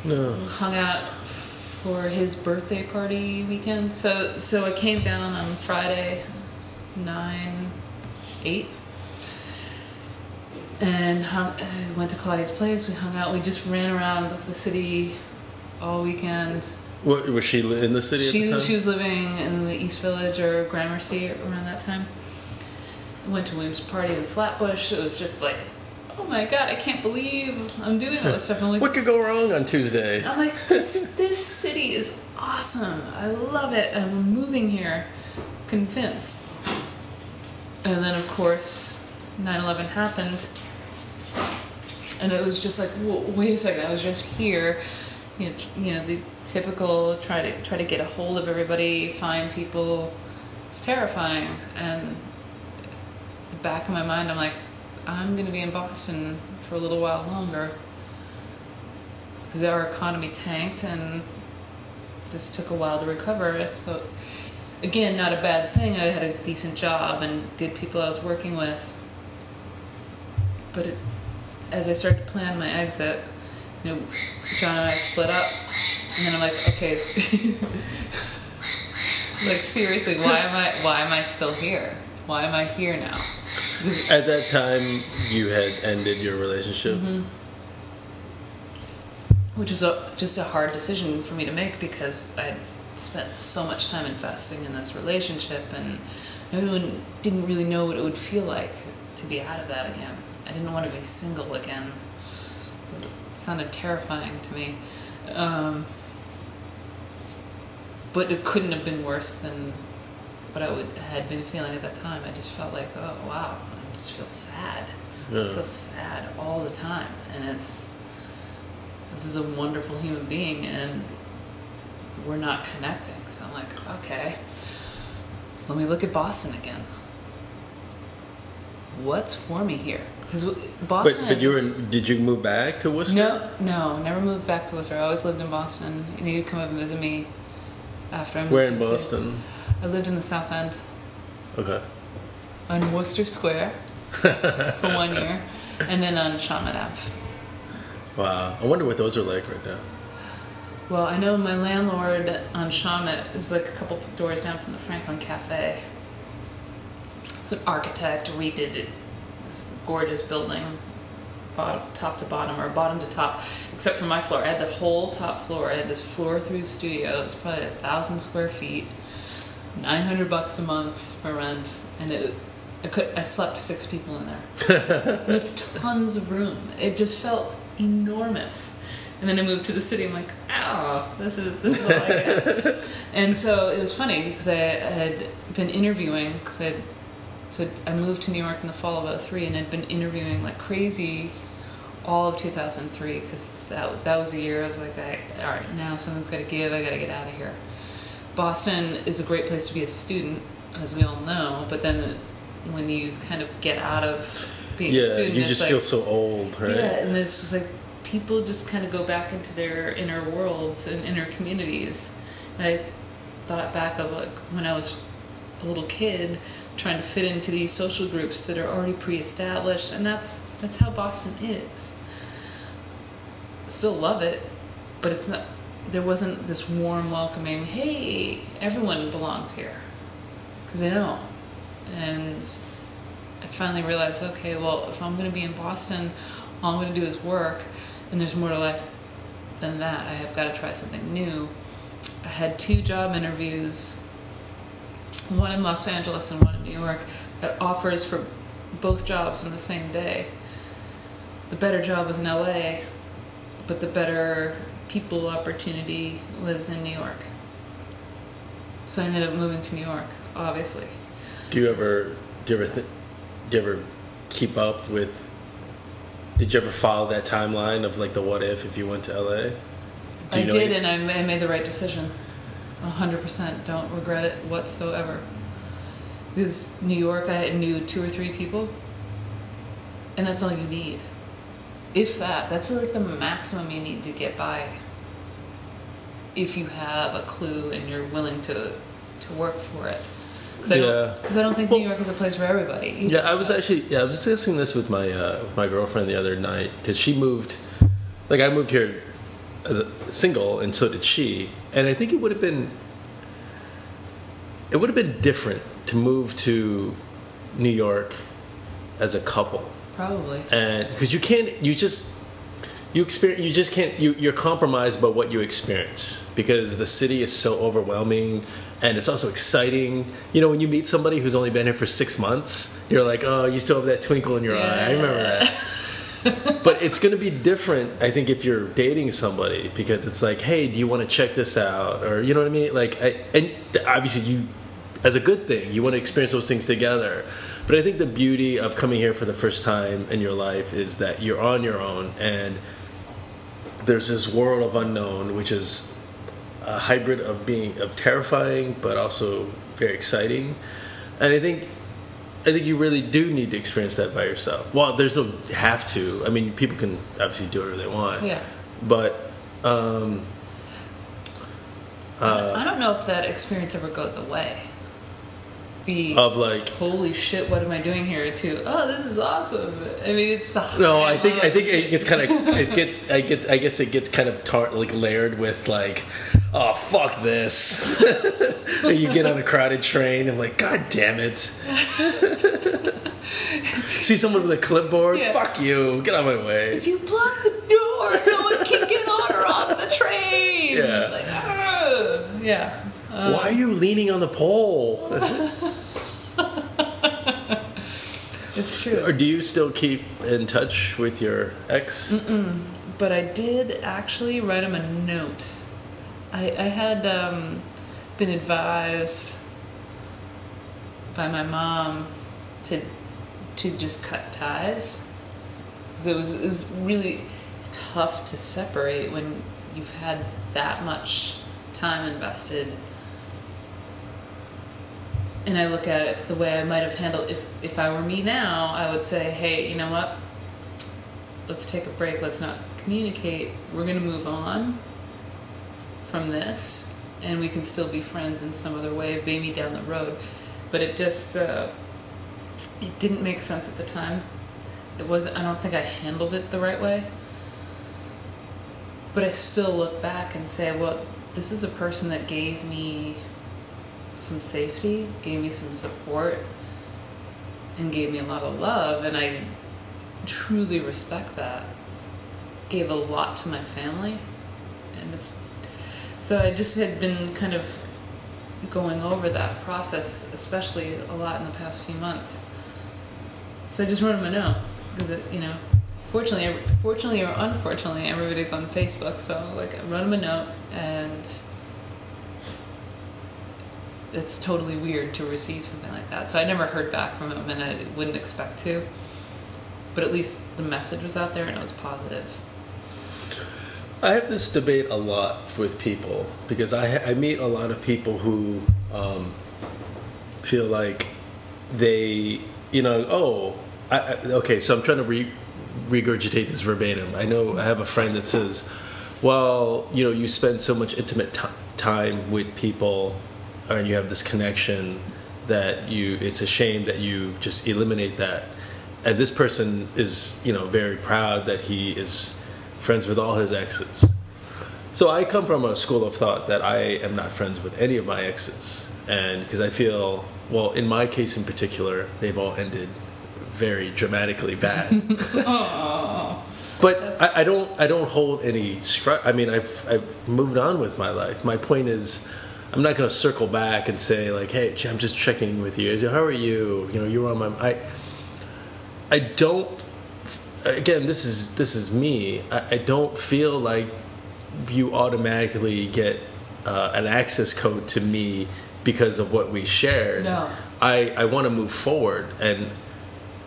No. hung out for his birthday party weekend. So so I came down on Friday, nine, eight, and hung, uh, went to Claudia's place. We hung out. We just ran around the city all weekend. What, was she in the city at the She time? she was living in the East Village or Gramercy around that time. Went to William's party in Flatbush. It was just like, oh my god, I can't believe I'm doing all this stuff. I'm like, what could go wrong on Tuesday? I'm like, this this city is awesome. I love it. I'm moving here, convinced. And then of course, 9/11 happened, and it was just like, wait a second. I was just here. You know, you know the typical try to try to get a hold of everybody, find people. It's terrifying. And the back of my mind, I'm like, I'm gonna be in Boston for a little while longer because our economy tanked and just took a while to recover. So, again, not a bad thing. I had a decent job and good people I was working with. But it, as I started to plan my exit, you know, John and I split up, and then I'm like, okay, like seriously, why am I why am I still here? Why am I here now? Because At that time, you had ended your relationship. Mm-hmm. which was a, just a hard decision for me to make because I spent so much time investing in this relationship and everyone didn't really know what it would feel like to be out of that again. I didn't want to be single again. Sounded terrifying to me. Um, but it couldn't have been worse than what I would, had been feeling at that time. I just felt like, oh wow, I just feel sad. I feel sad all the time, and it's this is a wonderful human being, and we're not connecting. So I'm like, okay, let me look at Boston again. What's for me here? Because Boston. but is- you were in, did you move back to Worcester? no, no, never moved back to Worcester. I always lived in Boston. And you'd come up and visit me after I moved. Where in. Boston? I lived in the South End Okay. on Worcester Square for one year, and then on Shawmut Ave. Wow. I wonder what those are like right now. Well, I know my landlord on Shawmut is like a couple doors down from the Franklin Cafe. An architect, redid it, this gorgeous building, bottom, top to bottom, or bottom to top, except for my floor. I had the whole top floor. I had this floor through studio. It's probably a thousand square feet, 900 bucks a month for rent, and it, I could, I slept six people in there with tons of room. It just felt enormous. And then I moved to the city. I'm like, oh, this is this is all I get. and so it was funny because I, I had been interviewing because I, so I moved to New York in the fall of 03 and I'd been interviewing like crazy all of 2003 because that that was a year I was like, I, all right, now something's got to give. I got to get out of here. Boston is a great place to be a student, as we all know. But then when you kind of get out of being a Yeah, student, you just like, feel so old, right? yeah, and it's just like people just kind of go back into their inner worlds and inner communities. And I thought back of like when I was a little kid trying to fit into these social groups that are already pre-established, and that's that's how Boston is. Still love it, but it's not. there wasn't this warm, welcoming, hey, everyone belongs here. Because they know. And I finally realized, okay, well, if I'm going to be in Boston, all I'm going to do is work, and there's more to life than that. I have got to try something new. I had two job interviews, one in Los Angeles and one in New York, that offers for both jobs in the same day. The better job was in LA, but the better people opportunity was in New York. So I ended up moving to New York, obviously. Do you ever, do you ever, th- do you ever keep up with? Did you ever follow that timeline of like the what if if you went to LA? I you know did, any- and I made the right decision. A hundred percent. Don't regret it whatsoever. Because New York, I knew two or three people, and that's all you need. If that, that's like the maximum you need to get by. If you have a clue and you're willing to to work for it. Because I, Yeah. don't- I don't think Well- New York is a place for everybody. either. Yeah, I was actually yeah I was discussing this with my uh, with my girlfriend the other night because she moved, like I moved here as a single and so did she, and I think it would have been it would have been different to move to New York as a couple. Probably. and because you can't you just you experience you just can't you you're compromised by what you experience. Because the city is so overwhelming and it's also exciting. You know when you meet somebody who's only been here for six months you're like oh you still have that twinkle in your eye. I remember that but it's going to be different i think if you're dating somebody because it's like hey do you want to check this out? Or you know what i mean? Like I, and obviously you as a good thing you want to experience those things together. But i think the beauty of coming here for the first time in your life is that you're on your own and there's this world of unknown which is a hybrid of being of terrifying but also very exciting. And i think I think you really do need to experience that by yourself. Well, there's no have to. I mean, people can obviously do whatever they want. Yeah. But um, uh, I don't know if that experience ever goes away. The of like, holy shit, what am I doing here? To oh, this is awesome. I mean, it's the no, I think I think it gets kind of it get I get I guess it gets kind of tar- like layered with like, oh fuck this. And you get on a crowded train and like, god damn it. See someone with a clipboard, Yeah. fuck you, get out of my way. If you block the door, no one can get on or off the train. Yeah. Like, ah, yeah. Uh, Why are you leaning on the pole? it's true. Or do you still keep in touch with your ex? But I did actually write him a note. I, I had um, been advised by my mom to to just cut ties. 'Cause it was, it was really it's tough to separate when you've had that much time invested. And I look at it the way I might have handled if if I were me now, I would say, hey, you know what? let's take a break. Let's not communicate. We're going to move on from this and we can still be friends in some other way maybe down the road. But it just uh, it didn't make sense at the time. It was i don't think i handled it the right way. But i still look back and say well this is a person that gave me some safety gave me some support and gave me a lot of love and i truly respect that. Gave a lot to my family, and it's so I just had been kind of going over that process, especially a lot in the past few months. So I just wrote him a note because it, you know, fortunately, fortunately or unfortunately, everybody's on Facebook. So like, I wrote him a note, and it's totally weird to receive something like that. So I never heard back from him, and I wouldn't expect to but at least the message was out there and it was positive. I have this debate a lot with people because I, I meet a lot of people who um, feel like they, you know, oh, I, I, okay, so I'm trying to re, regurgitate this verbatim. I know I have a friend that says, well, you know, you spend so much intimate ti time with people Uh, and you have this connection that you, it's a shame that you just eliminate that. And this person is, you know, very proud that he is friends with all his exes. So I come from a school of thought that I am not friends with any of my exes, and because I feel, well, in my case in particular, they've all ended very dramatically bad. but I, I, don't, I don't hold any. Stri- I mean, I've, I've moved on with my life. My point is, I'm not going to circle back and say like, "Hey, I'm just checking with you. How are you? You know, you were on my." I, I don't. Again, this is this is me. I, I don't feel like you automatically get uh, an access code to me because of what we shared. No. I, I want to move forward and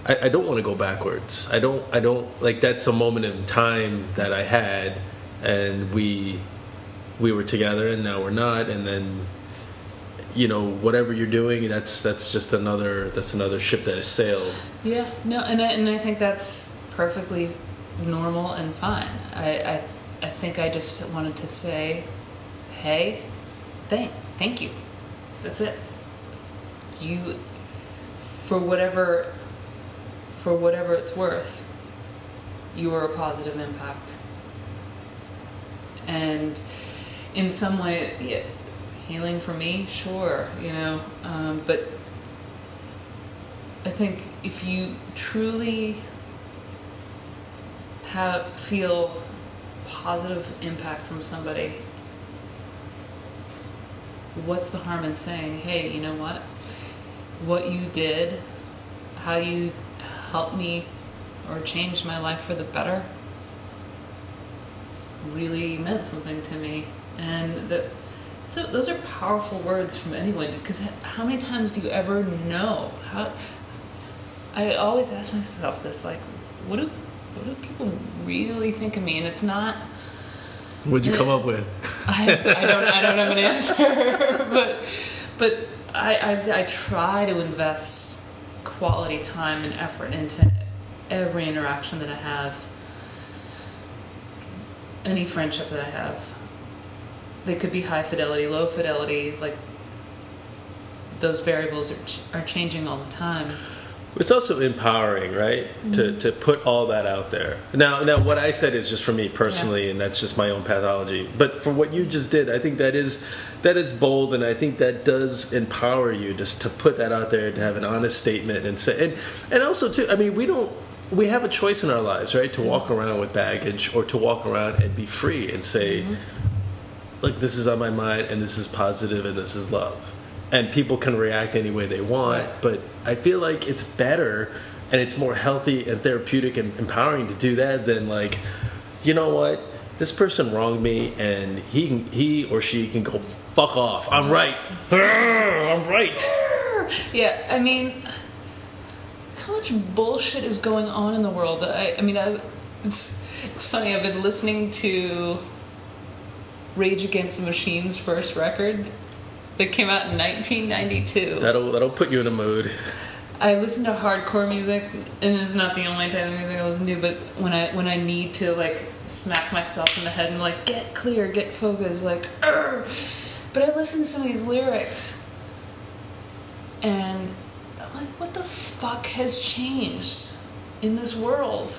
I, I don't want to go backwards. I don't I don't like that's a moment in time that I had and we we were together and now we're not and then you know whatever you're doing that's that's just another that's another ship that has sailed yeah no and I, and I think that's perfectly normal and fine I, I I think I just wanted to say, hey, thank, thank you. That's it. You, for whatever, for whatever it's worth, you are a positive impact. And in some way, yeah, healing for me, sure, you know, um, but I think if you truly have feel positive impact from somebody, what's the harm in saying, hey, you know what? What you did, how you helped me or changed my life for the better, really meant something to me. And that so those are powerful words from anyone because how many times do you ever know how I always ask myself this like what do what do people really think of me? And it's not. What'd you come up with? I, I don't. I don't have an answer, but but I, I I try to invest quality time and effort into every interaction that I have, any friendship that I have. They could be high fidelity, low fidelity, like those variables are, are changing all the time. It's also empowering, right? Mm-hmm. To to put all that out there. Now, now, what I said is just for me personally, yeah. and that's just my own pathology. But for what you just did, I think that is that is bold, and I think that does empower you just to put that out there, to have an honest statement, and say, and and also too. I mean, we don't. We have a choice in our lives, right? To mm-hmm. walk around with baggage, or to walk around and be free and say, mm-hmm. "Look, this is on my mind, and this is positive, and this is love." and people can react any way they want. But I feel like it's better and it's more healthy and therapeutic and empowering to do that than like, you know what, this person wronged me and he can, he or she can go fuck off. I'm right. I'm right. Yeah, I mean, how much bullshit is going on in the world? I, I mean, I, it's it's funny. I've been listening to Rage Against the Machine's first record, that came out in 1992. That'll that'll put you in a mood. I listen to hardcore music, and this is not the only type of music I listen to. But when I when I need to like smack myself in the head and like get clear, get focused, like, Argh! but I listen to some of these lyrics, and I'm like, what the fuck has changed in this world?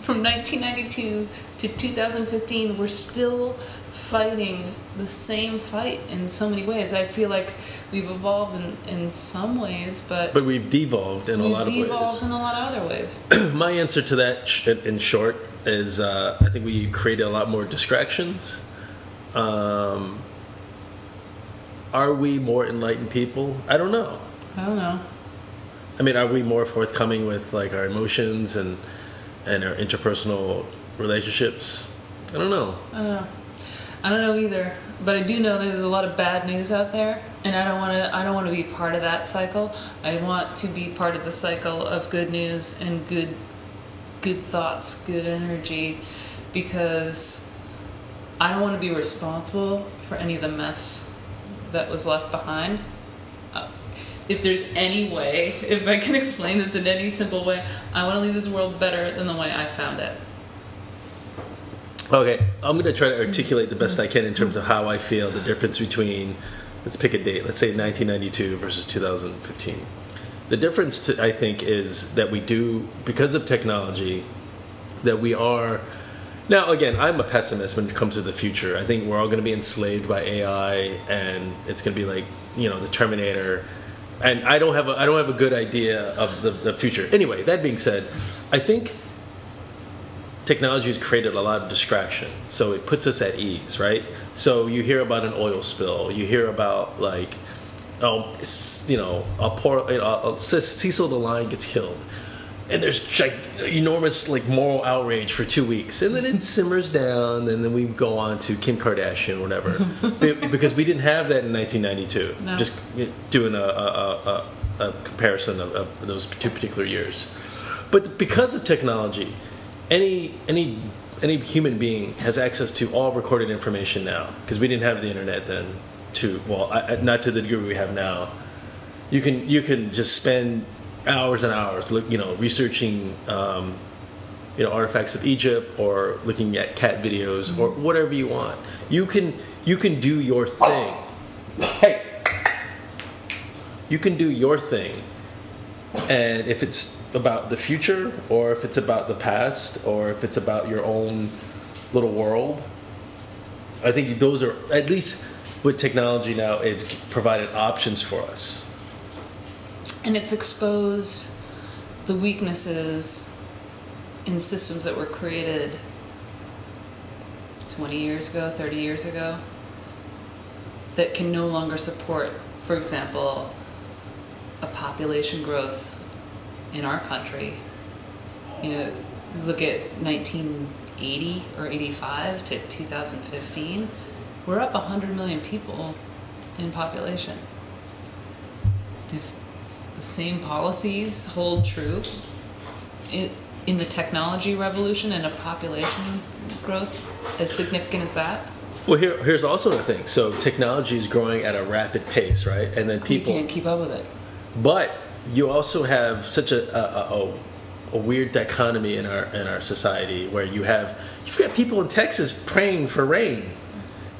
From 1992 to 2015, we're still fighting the same fight in so many ways. I feel like we've evolved in, in some ways, but but we've devolved in a lot of ways. Devolved in a lot of other ways. My answer to that, in short, is uh, I think we created a lot more distractions. Um, are we more enlightened people? I don't know. I don't know. I mean, are we more forthcoming with like our emotions and and our interpersonal relationships? I don't know. I don't know. I don't know either, but I do know there's a lot of bad news out there, and I don't want to. I don't want to be part of that cycle. I want to be part of the cycle of good news and good, good thoughts, good energy, because I don't want to be responsible for any of the mess that was left behind. If there's any way, if I can explain this in any simple way, I want to leave this world better than the way I found it. Okay, I'm going to try to articulate the best I can in terms of how I feel the difference between, let's pick a date, let's say 1992 versus 2015. The difference, to, I think, is that we do, because of technology, that we are Now, again, I'm a pessimist when it comes to the future. I think we're all going to be enslaved by AI, and it's going to be like you know the Terminator. And I don't have a I don't have a good idea of the, the future. Anyway, that being said, I think technology has created a lot of distraction, so it puts us at ease, right? So you hear about an oil spill, you hear about like, oh, you know, a poor, you know, Cecil the lion gets killed, and there's like enormous like moral outrage for two weeks, and then it simmers down, and then we go on to Kim Kardashian, whatever, because we didn't have that in 1992. No. Just doing a, a, a, a comparison of, of those two particular years, but because of technology, any any any human being has access to all recorded information now because we didn't have the internet then. To well, I- not to the degree we have now you can you can just spend hours and hours look you know researching um, you know artifacts of Egypt or looking at cat videos or whatever you want. You can you can do your thing. Hey, you can do your thing, and if it's about the future or if it's about the past or if it's about your own little world, I think those are at least with technology now. It's provided options for us. And it's exposed the weaknesses in systems that were created 20 years ago, 30 years ago, that can no longer support, for example, a population growth in our country. You know, look at 1980 or 85 to 2015, we're up 100 million people in population. The same policies hold true in, in the technology revolution and a population growth as significant as that? Well, here, here's also the thing. So technology is growing at a rapid pace, right? And then people, we can't keep up with it. but you also have such a, a, a, a weird dichotomy in our in our society where you have you've got people in Texas praying for rain,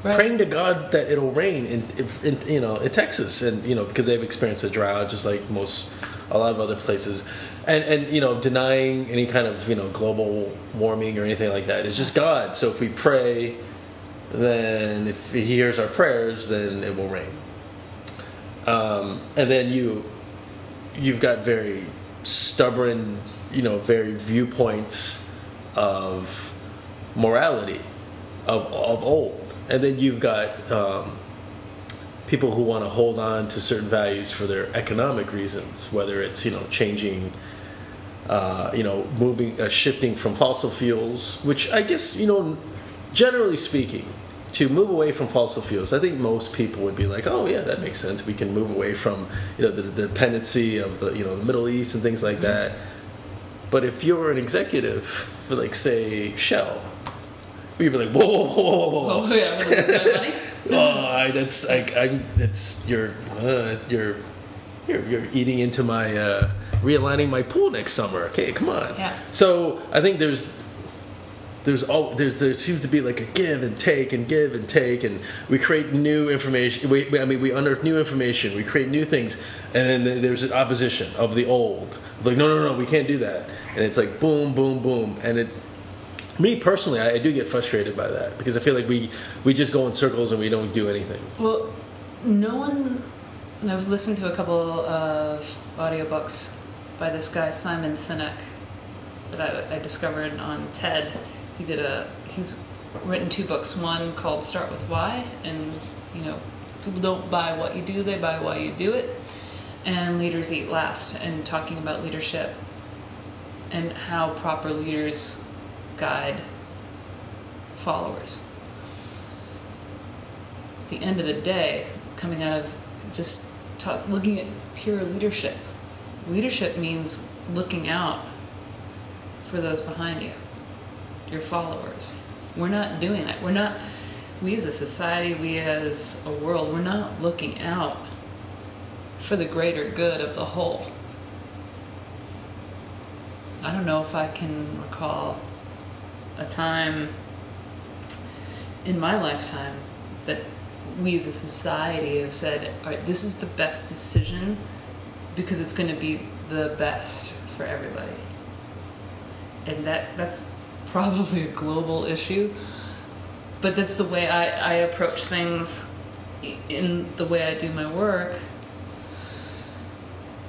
Right. praying to God that it'll rain in, in you know in Texas, and you know because they've experienced a drought just like most a lot of other places, and and you know denying any kind of you know global warming or anything like that. It's just God. So if we pray, then if He hears our prayers, then it will rain. Um, and then you you've got very stubborn, you know, very viewpoints of morality of, of old. And then you've got um, people who want to hold on to certain values for their economic reasons, whether it's, you know, changing, uh, you know, moving, uh, shifting from fossil fuels, which I guess, you know, generally speaking, to move away from fossil fuels, I think most people would be like, "Oh yeah, that makes sense. We can move away from you know the, the dependency of the you know the Middle East and things like that." But if you're an executive for like say Shell, you'd be like, "Whoa, whoa, whoa, whoa, whoa! Oh, yeah, that's my money? oh, I, that's like I'm it's you're uh, you're you're you're eating into my uh, realigning my pool next summer. Okay, come on. Yeah. So I think there's there's all there's there seems to be like a give and take and give and take and we create new information we, we- i mean we unearth new information we create new things and then there's an opposition of the old like no no no we can't do that and it's like boom boom boom and it me personally I, I do get frustrated by that because i feel like we we just go in circles and we don't do anything Well, no one, and I've listened to a couple of audiobooks by this guy, Simon Sinek, that I, I discovered on TED. He did a, he's written two books, one called Start With Why, and, you know, people don't buy what you do, they buy why you do it, and Leaders Eat Last, and talking about leadership and how proper leaders guide followers at the end of the day, coming out of just talk, looking at pure leadership, leadership means looking out for those behind you, your followers. We're not doing that. We're not, we as a society, we as a world, we're not looking out for the greater good of the whole. I don't know if I can recall a time in my lifetime that we as a society have said, all right, this is the best decision because it's going to be the best for everybody. And that that's probably a global issue, but that's the way I, I approach things in the way I do my work.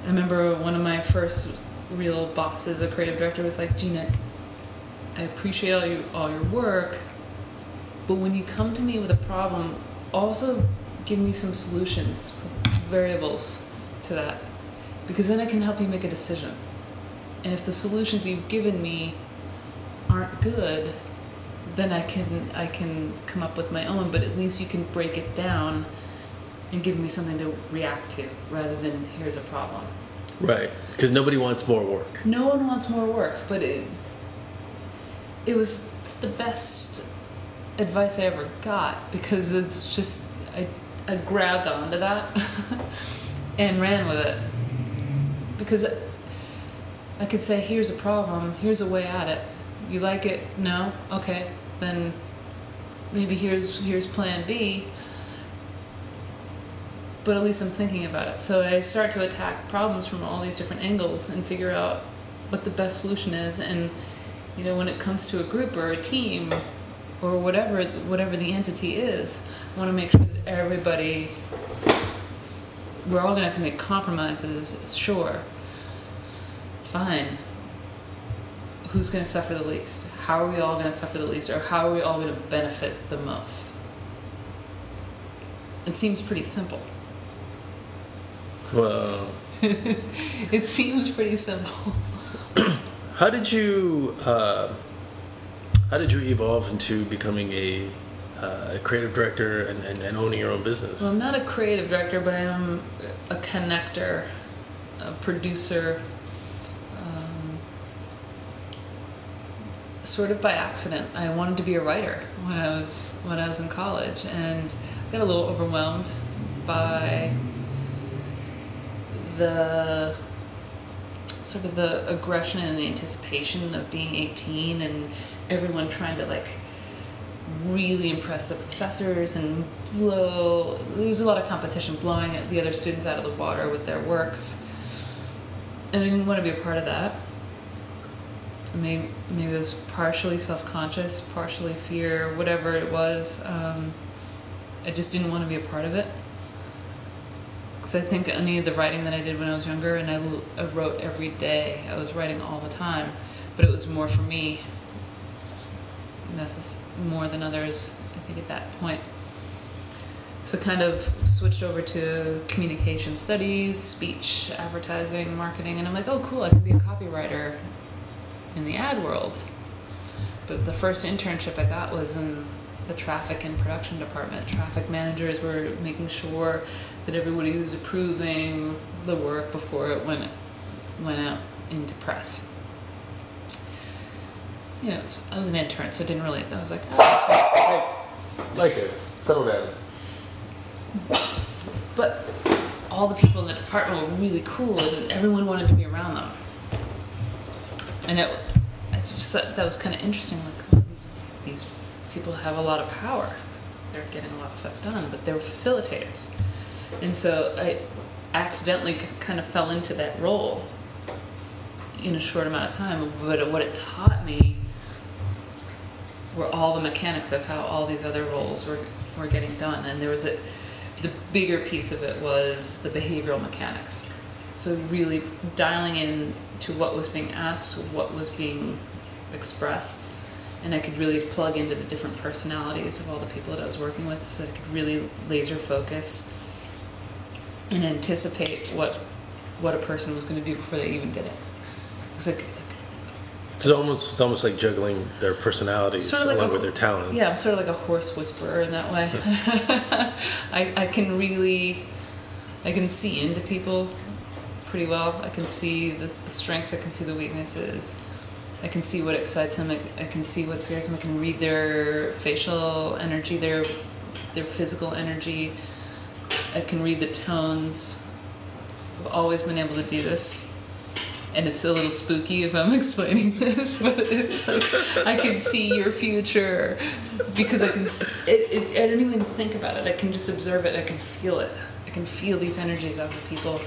I remember one of my first real bosses, a creative director, was like, Gina, I appreciate all your all your work, but when you come to me with a problem, also give me some solutions, variables to that, because then I can help you make a decision. And if the solutions you've given me aren't good, then I can I can come up with my own. But at least you can break it down and give me something to react to, rather than here's a problem. Right, because nobody wants more work. No one wants more work, but it it was the best advice I ever got because it's just I I grabbed onto that and ran with it because I could say here's a problem, here's a way at it. You like it? No? Okay. Then maybe here's here's plan B. But at least I'm thinking about it. So I start to attack problems from all these different angles and figure out what the best solution is and you know when it comes to a group or a team or whatever whatever the entity is, I want to make sure that everybody we're all going to have to make compromises, sure. Fine. Who's going to suffer the least? How are we all going to suffer the least or how are we all going to benefit the most? It seems pretty simple. Well, it seems pretty simple. how did you uh, how did you evolve into becoming a, uh, a creative director and, and, and owning your own business? Well, I'm not a creative director, but I am a connector, a producer, um, sort of by accident. I wanted to be a writer when I was when I was in college, and I got a little overwhelmed by the sort of the aggression and the anticipation of being 18 and everyone trying to like really impress the professors and blow there was a lot of competition blowing the other students out of the water with their works. And i didn't want to be a part of that. Maybe maybe it was partially self-conscious partially fear whatever it was um, i just didn't want to be a part of it because i think any of the writing that i did when i was younger and I, I wrote every day i was writing all the time but it was more for me necess- more than others, I think, at that point. So, kind of switched over to communication studies, speech, advertising, marketing, and I'm like, oh, cool, I can be a copywriter in the ad world. But the first internship I got was in the traffic and production department. Traffic managers were making sure that everybody was approving the work before it went went out into press you know, I was an intern, so it didn't really. I was like, oh, Hey, like it. Settle down. but all the people in the department were really cool, and everyone wanted to be around them. And it, I just thought that was kind of interesting. Like, well, these these people have a lot of power. They're getting a lot of stuff done, but they're facilitators, and so I accidentally kind of fell into that role in a short amount of time. But what it taught me were all the mechanics of how all these other roles were were getting done, and there was a the bigger piece of it was the behavioral mechanics. So really dialing in to what was being asked, what was being expressed, and I could really plug into the different personalities of all the people that I was working with, so I could really laser focus and anticipate what what a person was going to do before they even did it. It's like It's almost it's almost like juggling their personalities Sort of like along a- with their talent. Yeah, I'm sort of like a horse whisperer in that way. I, I can really, I can see into people pretty well. I can see the, the strengths, I can see the weaknesses. I can see what excites them. I, can see what scares them. I can read their facial energy, their their physical energy. I can read the tones. I've always been able to do this. And it's a little spooky if I'm explaining this, but it's I can see your future because I can. It, it, I don't even think about it. I can just observe it. I can feel it. I can feel these energies out of people.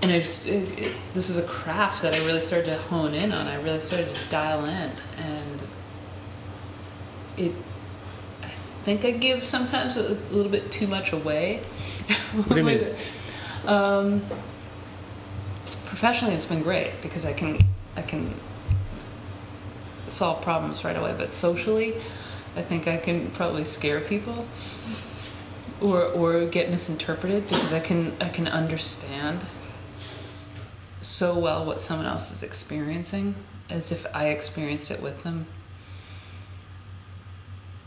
And I just, it, it, this was a craft that I really started to hone in on. I really started to dial in, and it. I think I give sometimes a, a little bit too much away. What do you mean? um, professionally, it's been great because I can I can solve problems right away. But socially, I think I can probably scare people or or get misinterpreted because I can I can understand so well what someone else is experiencing as if I experienced it with them.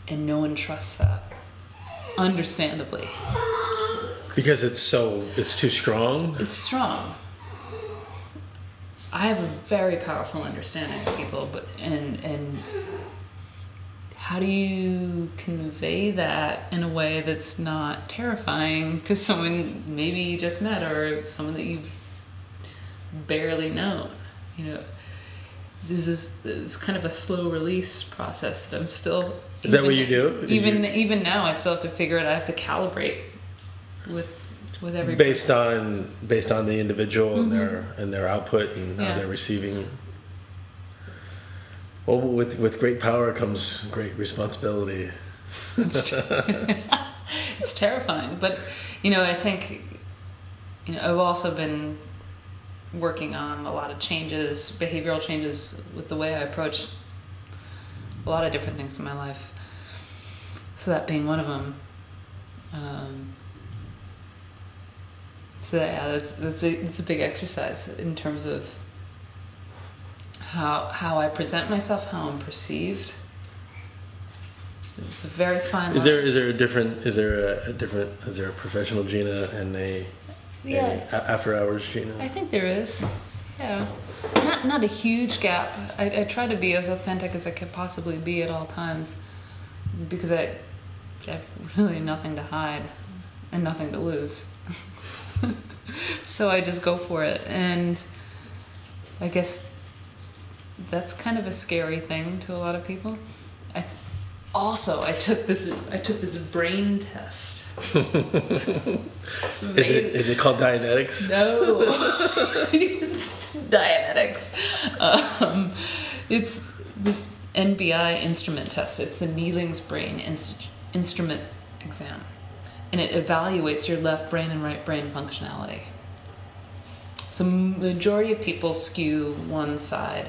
And no one trusts that. Understandably. Because it's so it's too strong. It's strong. I have a very powerful understanding of people, but and and how do you convey that in a way that's not terrifying to someone maybe you just met or someone that you've barely known? You know, this is it's kind of a slow release process that I'm still. Is that what you do? Even You- even now, I still have to figure it. I have to calibrate with with every based on based on the individual and their and their output and Mm-hmm. Yeah. how they're receiving. Well, with with great power comes great responsibility. it's, it's terrifying but you know i think you know i've also been working on a lot of changes behavioral changes with the way i approach a lot of different things in my life. So that being one of them. Um, so that, yeah that's, that's, a, that's a big exercise in terms of how how i present myself how i'm perceived. It's a very fine Is line. there is there a different is there a, a different is there a professional Gina and a, Yeah, a after hours Gina? I think there is. Yeah, not not a huge gap. I, I try to be as authentic as I could possibly be at all times, because I, I have really nothing to hide, and nothing to lose. so I just go for it, and I guess that's kind of a scary thing to a lot of people. I also I took this I took this brain test. Is it is it called Dianetics? no, it's Dianetics. Um, it's this NBI instrument test. It's the Neethling's brain inst- instrument exam, and it evaluates your left brain and right brain functionality. So majority of people skew one side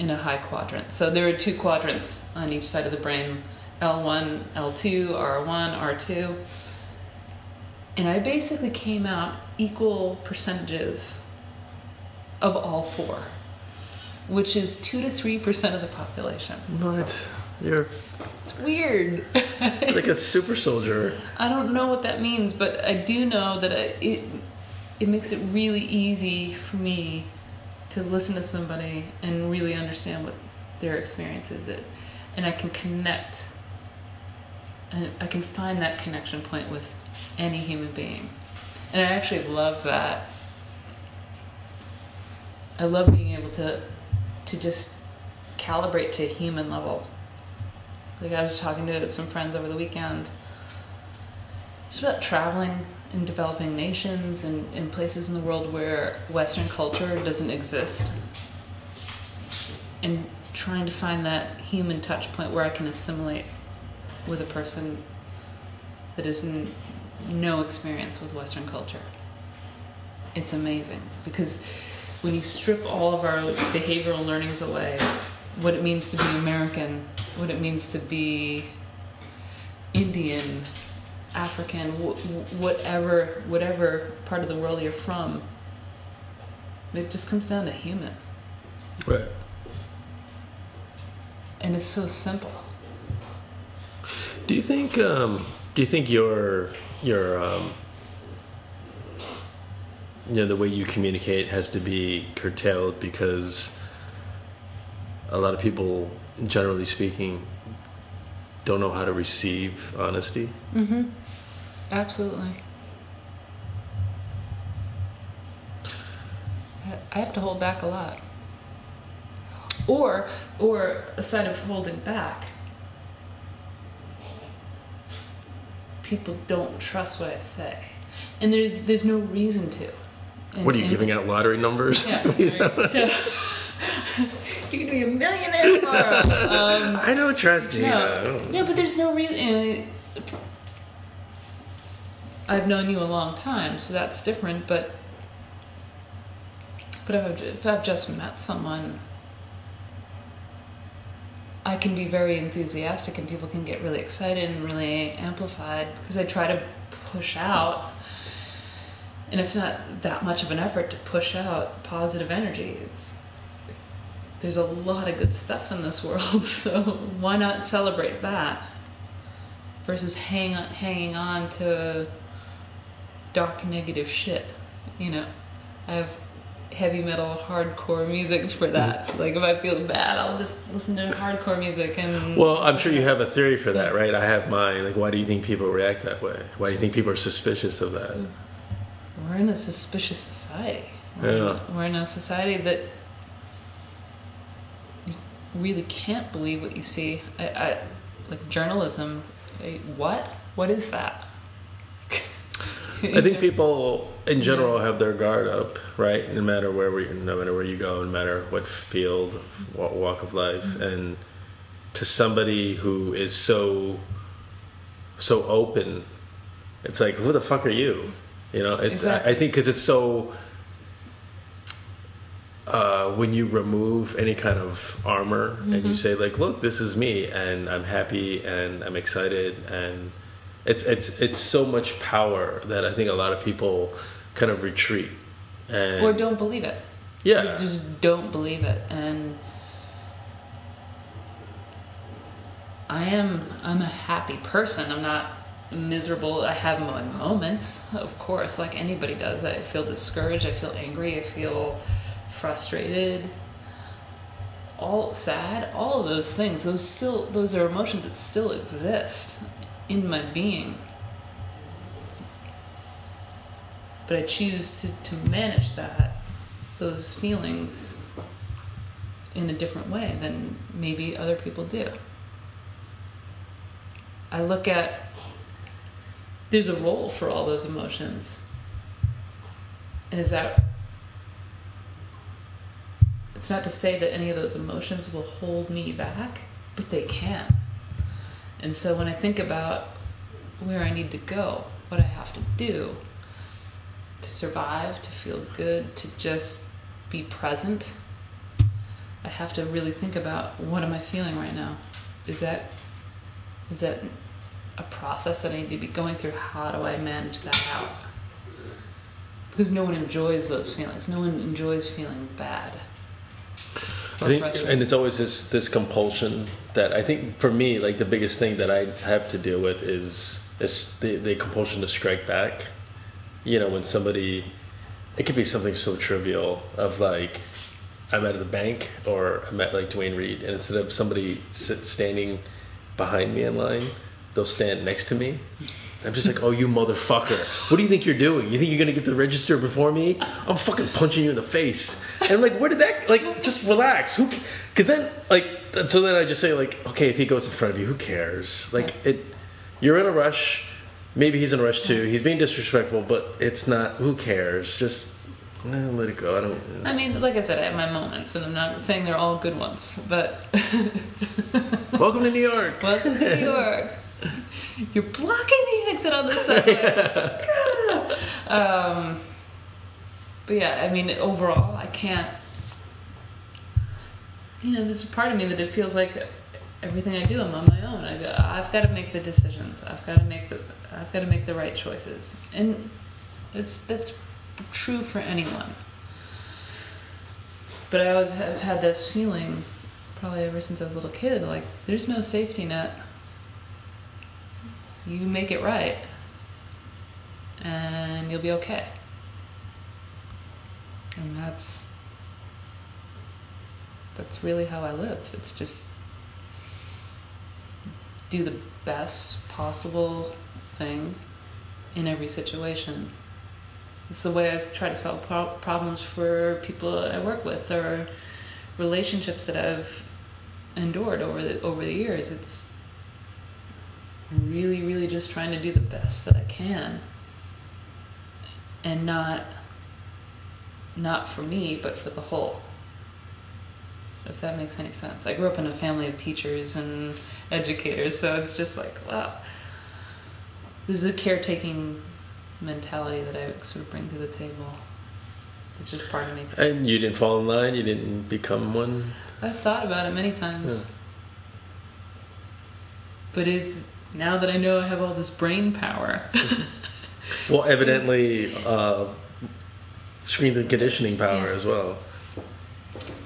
in a high quadrant. So there are two quadrants on each side of the brain: L1, L2, R1, R2 and I basically came out equal percentages of all four, which is two to three percent of the population. What? You're It's weird. like a super soldier. I don't know what that means, but I do know that it it makes it really easy for me to listen to somebody and really understand what their experience is, it, and I can connect. And I can find that connection point with any human being, and I actually love that. I love being able to to just calibrate to a human level. Like I was talking to some friends over the weekend. It's about traveling and developing nations and, in places in the world where Western culture doesn't exist. And trying to find that human touch point where I can assimilate with a person that has no experience with Western culture. It's amazing because when you strip all of our behavioral learnings away, what it means to be American, what it means to be Indian, African, wh- wh- whatever whatever part of the world you're from, it just comes down to human, Right. and it's so simple. Do you think um, do you think your your um, you know the way you communicate has to be curtailed because a lot of people, generally speaking, don't know how to receive honesty. Mm-hmm. Absolutely. I- have to hold back a lot. Or, or aside of holding back, people don't trust what I say, and there's there's no reason to. And- What are you and- giving out lottery numbers? Yeah. right. yeah. you can be a millionaire tomorrow. Um, I don't trust you. no, no, but there's no reason. I've known you a long time, so that's different. But but if I've, if I've just met someone, I can be very enthusiastic, and people can get really excited and really amplified because I try to push out. And it's not that much of an effort to push out positive energy. It's there's a lot of good stuff in this world, so why not celebrate that versus hang hanging on to dark negative shit. You know, I have heavy metal, hardcore music for that. Mm. Like if I feel bad, I'll just listen to hardcore music and Well, I'm sure you have a theory for that, right? I have mine. Like, why do you think people react that way? Why do you think people are suspicious of that? Mm. we're in a suspicious society. We're, Yeah. in, we're in a society that you really can't believe what you see. I, I like journalism. What? What is that? I think people in general have their guard up, right? No matter where we, no matter where you go, no matter what field, what walk of life, and to somebody who is so, so open, it's like, who the fuck are you? You know, it's. I- I think because it's so. Uh, when you remove any kind of armor and you say like, "Look, this is me, and I'm happy, and I'm excited," and it's it's it's so much power that I think a lot of people kind of retreat and or don't believe it. yeah. They just don't believe it. And i am i'm a happy person. I'm not miserable. I have my moments of course like anybody does. I feel discouraged. I feel angry. I feel frustrated. All sad. All of those things. Those still those are emotions that still exist in my being but i choose to, to manage that those feelings in a different way than maybe other people do. I look at there's a role for all those emotions. And is that it's not to say that any of those emotions will hold me back, but they can. And so when I think about where I need to go, what I have to do to survive, to feel good, to just be present, I have to really think about what am I feeling right now? Is that is that a process that I need to be going through? How do I manage that out? Because no one enjoys those feelings. No one enjoys feeling bad. I think, and it's always this this compulsion that I think for me, like the biggest thing that I have to deal with is is the the compulsion to strike back. You know, when somebody, it could be something so trivial of like, I'm at the bank or I'm at like Duane Reade, and instead of somebody sit, standing behind me in line, they'll stand next to me. I'm just like, oh, you motherfucker! What do you think you're doing? You think you're gonna get the register before me? I'm fucking punching you in the face. And I'm like, where did that? Like, just relax. Who? Because then, like, so then I just say, like, okay, if he goes in front of you, who cares? Like, it. You're in a rush. Maybe he's in a rush too. He's being disrespectful, but it's not. Who cares? Just let it go. I don't. I mean, like I said, I have my moments, and I'm not saying they're all good ones, but Welcome to New York. welcome to New York. You're blocking the exit on the subway. um, but yeah, I mean, overall, I can't. You know, there's a part of me that it feels like everything I do, I'm on my own. I, I've got to make the decisions. I've got to make the. I've got to make the right choices, and it's that's true for anyone. But I always have had this feeling, probably ever since I was a little kid, like there's no safety net. You make it right, and you'll be okay. And that's that's really how I live. It's just do the best possible thing in every situation. It's the way I try to solve pro- problems for people I work with or relationships that I've endured over the over the years. It's really, really just trying to do the best that I can, and not not for me, but for the whole. If that makes any sense. I grew up in a family of teachers and educators, so it's just like, wow. There's a caretaking mentality that I sort of bring to the table. It's just part of me. Too. And you didn't fall in line. You didn't become one. I've thought about it many times. Yeah. But it's now that I know I have all this brain power. well, evidently, uh, strength and conditioning power yeah. as well.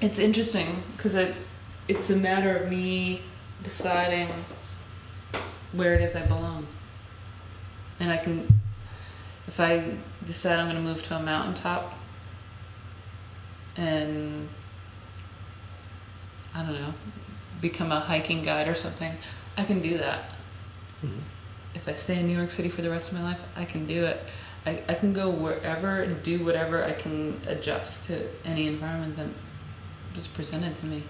It's interesting because it it's a matter of me deciding where it is I belong, and I can if I decide I'm going to move to a mountaintop and I don't know become a hiking guide or something, I can do that. Mm-hmm. If I stay in New York City for the rest of my life, I can do it. I, I can go wherever and do whatever I can adjust to any environment that was presented to me.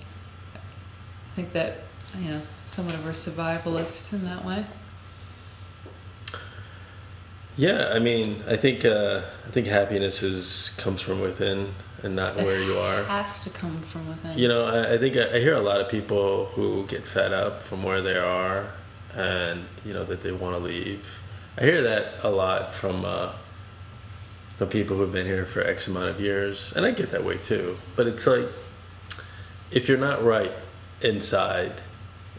I think that, you know, somewhat of a survivalist in that way. Yeah, I mean, I think uh, I think happiness is comes from within and not where you are. It has to come from within. You know, I, I think I, I hear a lot of people who get fed up from where they are, and you know that they want to leave. I hear that a lot from uh, from people who've been here for X amount of years, and I get that way too. But it's like if you're not right inside,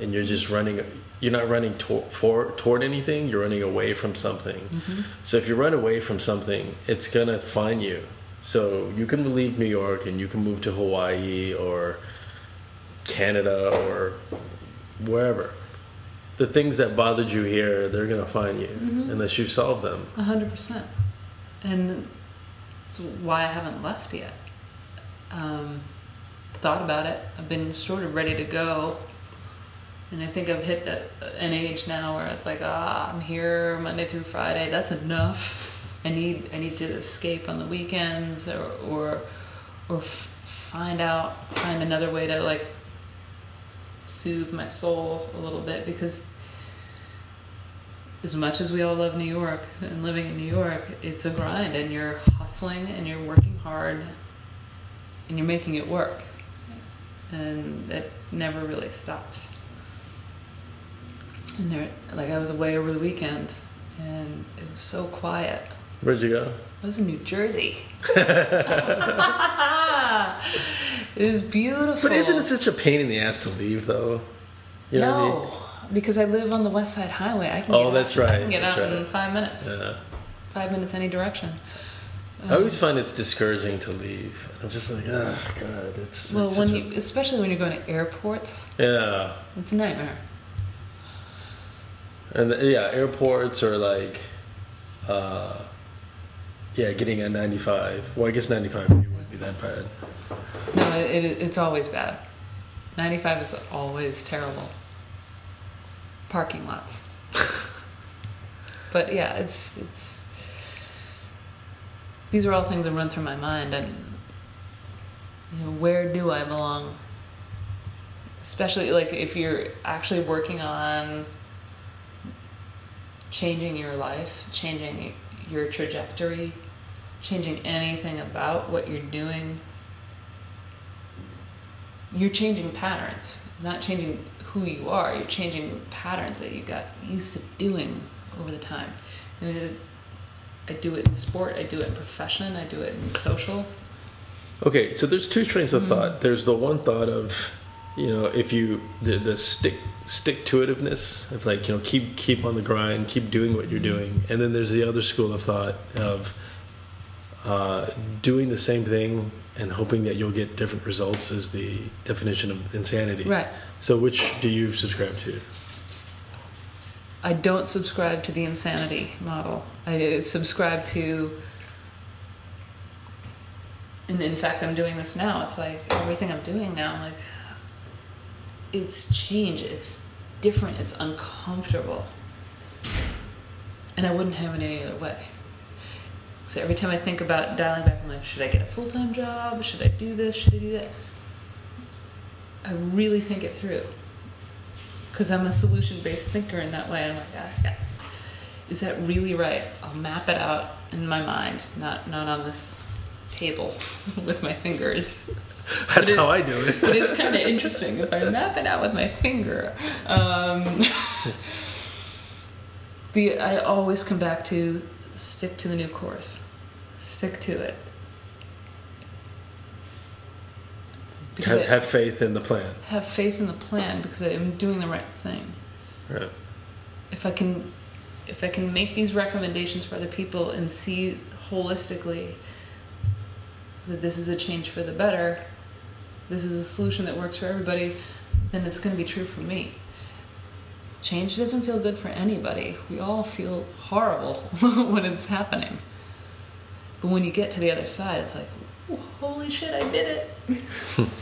and you're just running, you're not running to- for, toward anything. You're running away from something. Mm-hmm. So if you run away from something, it's gonna find you. So you can leave New York and you can move to Hawaii or Canada or wherever. The things that bothered you here, they're gonna find you mm-hmm. unless you solve them. A hundred percent and it's why I haven't left yet. Um, thought about it. I've been sort of ready to go, and I think I've hit that an age now where it's like, ah, I'm here Monday through Friday. That's enough. I need I need to escape on the weekends or or or f- find out find another way to like soothe my soul a little bit because as much as we all love New York and living in New York, it's a grind and you're hustling and you're working hard and you're making it work. And it never really stops. And there, like I was away over the weekend and it was so quiet. Where'd you go? Was in New Jersey. it was beautiful. But isn't it such a pain in the ass to leave though? You know no. I mean? because I live on the West Side Highway. I can. Oh, that's out, right. I can get that's out right. in five minutes. Yeah. Five minutes any direction. Um, I always find it's discouraging to leave. I'm just like, oh god, it's. Well, it's when you, a... especially when you're going to airports. Yeah. It's a nightmare. And yeah, airports are like, uh, yeah, getting a 95. Well, I guess 95 wouldn't be that bad. No, it, it, it's always bad. 95 is always terrible parking lots. but yeah, it's it's these are all things that run through my mind and you know, where do I belong? Especially like if you're actually working on changing your life, changing your trajectory, changing anything about what you're doing. You're changing patterns, not changing who you are. You're changing patterns that you got used to doing over the time. I, mean, I do it in sport. I do it in profession. I do it in social. Okay, so there's two trains of mm-hmm. thought. There's the one thought of, you know, if you the, the stick stick to itiveness of like you know keep keep on the grind, keep doing what you're mm-hmm. doing, and then there's the other school of thought of uh, doing the same thing and hoping that you'll get different results is the definition of insanity. Right. So, which do you subscribe to? I don't subscribe to the insanity model. I subscribe to, and in fact, I'm doing this now. It's like everything I'm doing now, I'm like, it's change, it's different, it's uncomfortable. And I wouldn't have it any other way. So every time I think about dialing back, I'm like, should I get a full time job? Should I do this? Should I do that? I really think it through. Because I'm a solution based thinker in that way. I'm like, ah, yeah. Is that really right? I'll map it out in my mind, not, not on this table with my fingers. That's it- how I do it. But it's kind of interesting if I map it out with my finger. Um, the I always come back to stick to the new course, stick to it. Have, I have faith in the plan. have faith in the plan because I'm doing the right thing. Right. if I can if I can make these recommendations for other people and see holistically that this is a change for the better, this is a solution that works for everybody, then it's going to be true for me. Change doesn't feel good for anybody. We all feel horrible when it's happening. But when you get to the other side, it's like, holy shit, I did it.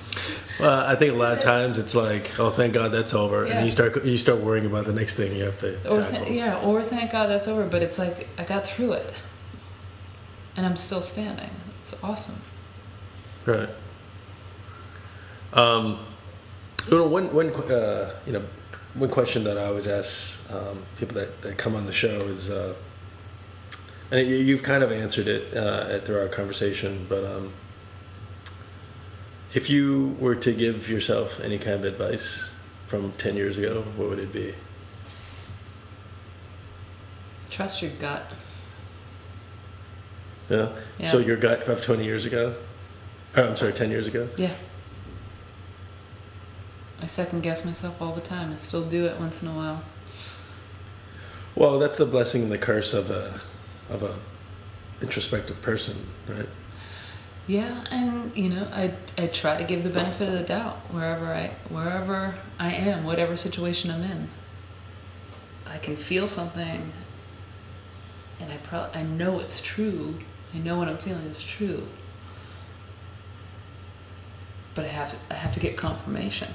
Well, I think a lot of times it's like, oh, thank God that's over, Yeah. and you start you start worrying about the next thing you have to Or th- yeah, or thank God that's over. But it's like I got through it, and I'm still standing. It's awesome. Right. Um, you know, one one uh, you know one question that I always ask um, people that, that come on the show is, uh, and you, you've kind of answered it uh, through our conversation, but um, if you were to give yourself any kind of advice from ten years ago, what would it be? Trust your gut. Yeah. Yeah. So your gut of twenty years ago, I'm sorry, ten years ago. Yeah. I second guess myself all the time. I still do it once in a while. Well, that's the blessing and the curse of a of a introspective person, right? Yeah, and you know, I I try to give the benefit of the doubt wherever I wherever I am, whatever situation I'm in. I can feel something, and I pro- I know it's true. I know what I'm feeling is true. But I have to I have to get confirmation,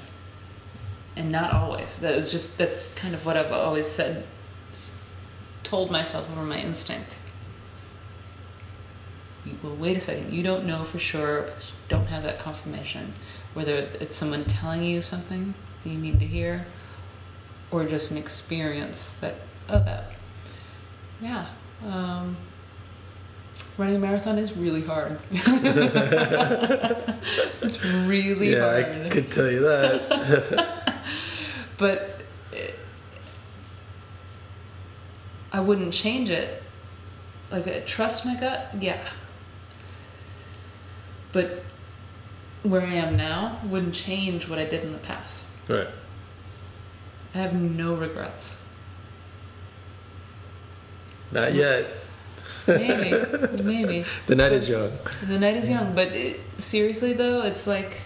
and not always. That was just that's kind of what I've always said, told myself over my instinct well, wait a second, you don't know for sure because you don't have that confirmation. Whether it's someone telling you something that you need to hear or just an experience that, oh, that, yeah. Um, running a marathon is really hard. it's really yeah, I could tell you that. but it, I wouldn't change it. Like, uh, trust my gut, yeah. But where I am now wouldn't change what I did in the past. right. I have no regrets. Not yet. Maybe, maybe. The night is young. The night is young, but it, seriously though, it's like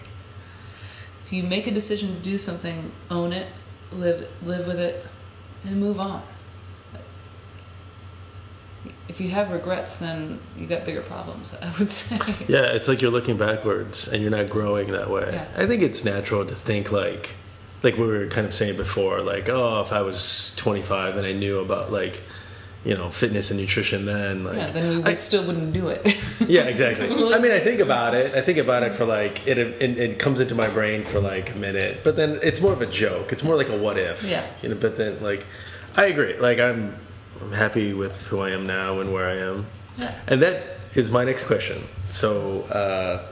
if you make a decision to do something, own it, live live with it, and move on. If you have regrets, then you got bigger problems. I would say. Yeah, it's like you're looking backwards and you're not growing that way. Yeah. I think it's natural to think like, like we were kind of saying before, like, oh, if I was 25 and I knew about like, you know, fitness and nutrition then, like, yeah, then we would I- still wouldn't do it. yeah, exactly. I mean, I think about it. I think about it for like it, it. It comes into my brain for like a minute, but then it's more of a joke. It's more like a what if. Yeah. You know, but then like, I agree. Like I'm, I'm happy with who I am now and where I am, yeah. and that is my next question. So uh,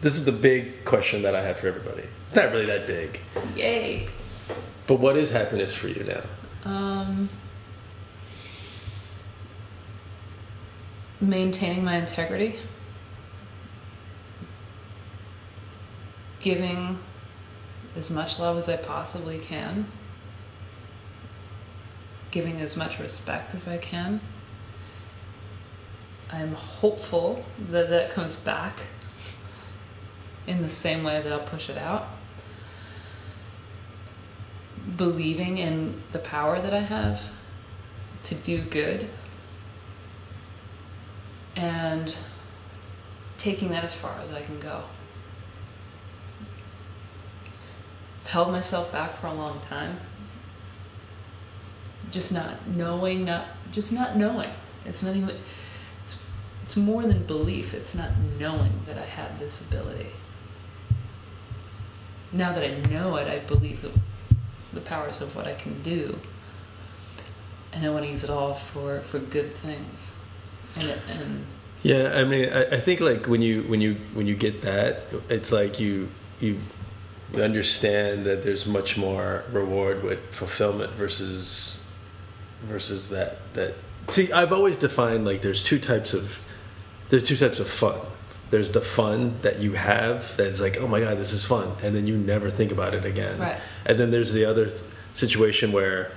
this is the big question that I have for everybody. It's not really that big, Yay. but what is happiness for you now? Um, maintaining my integrity, giving as much love as I possibly can, giving as much respect as I can. I'm hopeful that that comes back in the same way that I'll push it out. Believing in the power that I have to do good and taking that as far as I can go. I've held myself back for a long time. Just not knowing, not just not knowing. It's nothing even it's it's more than belief, it's not knowing that I had this ability. Now that I know it, I believe that the powers of what I can do. And I want to use it all for, for good things. And, and Yeah, I mean, I, I think like when you when you when you get that, it's like you you you understand that there's much more reward with fulfillment versus versus that that. See, I've always defined like there's two types of there's two types of fun. There's the fun that you have that's like, oh my god, this is fun, and then you never think about it again. Right. And then there's the other th- situation where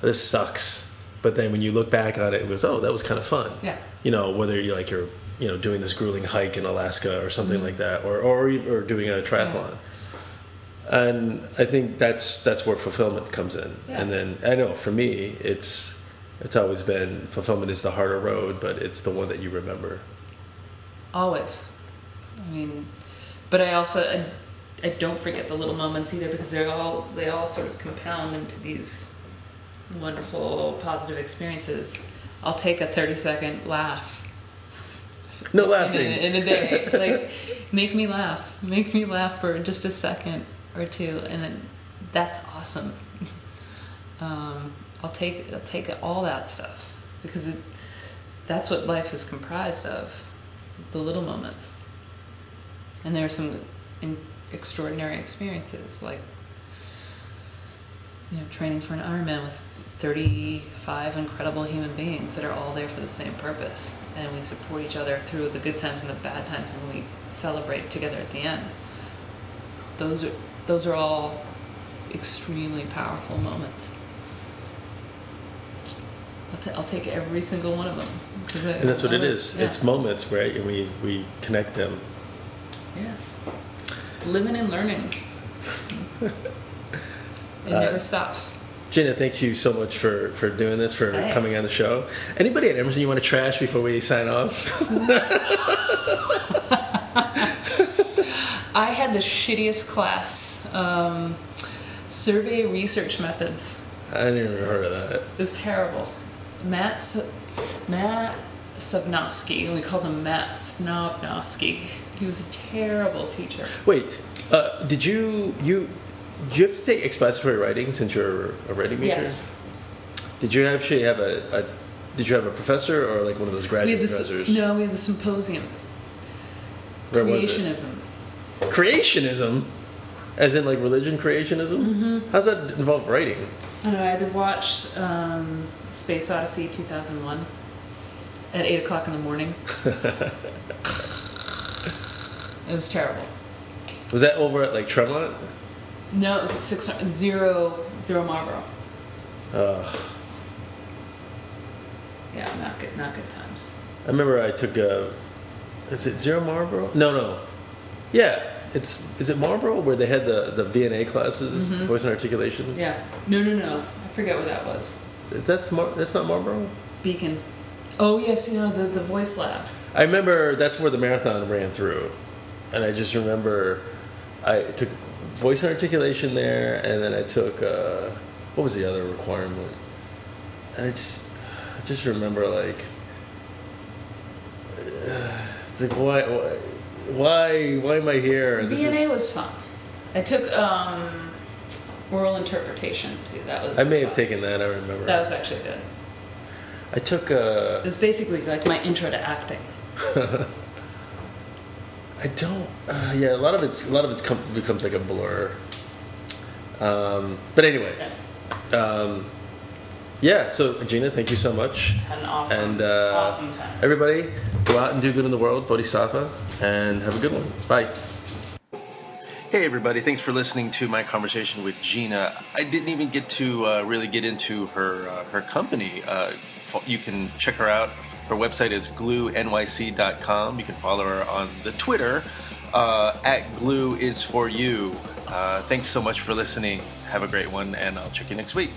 this sucks, but then when you look back on it, it was, oh, that was kind of fun. Yeah. You know, whether you're like you're you know doing this grueling hike in Alaska or something Mm-hmm. like that, or or or doing a triathlon. And I think that's that's where fulfillment comes in. Yeah. And then I know for me, it's it's always been fulfillment is the harder road, but it's the one that you remember. Always. I mean, but I also I, I don't forget the little moments either because they're all they all sort of compound into these wonderful positive experiences. I'll take a thirty second laugh No laughing. a, in a day. like, make me laugh. Make me laugh for just a second or two, and then that's awesome. Um, I'll take I'll take all that stuff because it, that's what life is comprised of, the little moments. And there are some in, extraordinary experiences, like you know, training for an Ironman with 35 incredible human beings that are all there for the same purpose. And we support each other through the good times and the bad times, and we celebrate together at the end. Those are, those are all extremely powerful moments. I'll, ta- I'll take every single one of them. I- And that's what it I- yeah. It's moments, right? And we we connect them. Yeah. It's living and learning. it Uh, never stops. Gina, thank you so much for, for doing this, for Thanks. coming on the show. Anybody at Emerson you want to trash before we sign off? I had the shittiest class. Um, survey research methods. I never heard of that. It was terrible. Matt, S- Matt Subnosky, and we called him Matt Snobnosky. He was a terrible teacher. Wait, uh, did you you did you have to take expository writing since you're a writing major? Yes. Did you actually have a, a did you have a professor or like one of those graduate this, professors? no, we had the symposium. Where? Creationism. Creationism, as in like religion creationism. Mm-hmm. How's that involve writing? I don't know, I had to watch um, Space Odyssey 2001 at 8 o'clock in the morning. it was terrible. Was that over at like Tremont? No, it was at six zero zero Marlborough. Ugh. Yeah, not good, not good times. I remember I took a. Is it Zero Marlborough? No, no. Yeah, it's is it Marlborough where they had the the VNA classes, voice and articulation. Mm-hmm. Yeah. No, no, no. I forget what that was. That's Mar- that's not Marlborough. Beacon. Oh yes, you know the the voice lab. I remember that's where the marathon ran through, and I just remember I took voice articulation there, and then I took uh, what was the other requirement? And I just I just remember like it's like why why why, am I here? This VNA is- was fun. I took um, oral interpretation too. That was. I may have taken that. I remember. That was actually good. I took uh, It was basically like my intro to acting. I don't. Uh, yeah, a lot of it's a lot of it's com- becomes like a blur. Um, but anyway, um, yeah. So Gina, thank you so much, Had an awesome, and uh, awesome time. everybody go out and do good in the world, Bodhisattva, and have a good one. Bye. Hey everybody, thanks for listening to my conversation with Gina. I didn't even get to uh, really get into her uh, her company. Uh, you can check her out. Her website is gluenyc.com. You can follow her on the Twitter uh, at glue is for you. Uh, thanks so much for listening. Have a great one, and I'll check you next week.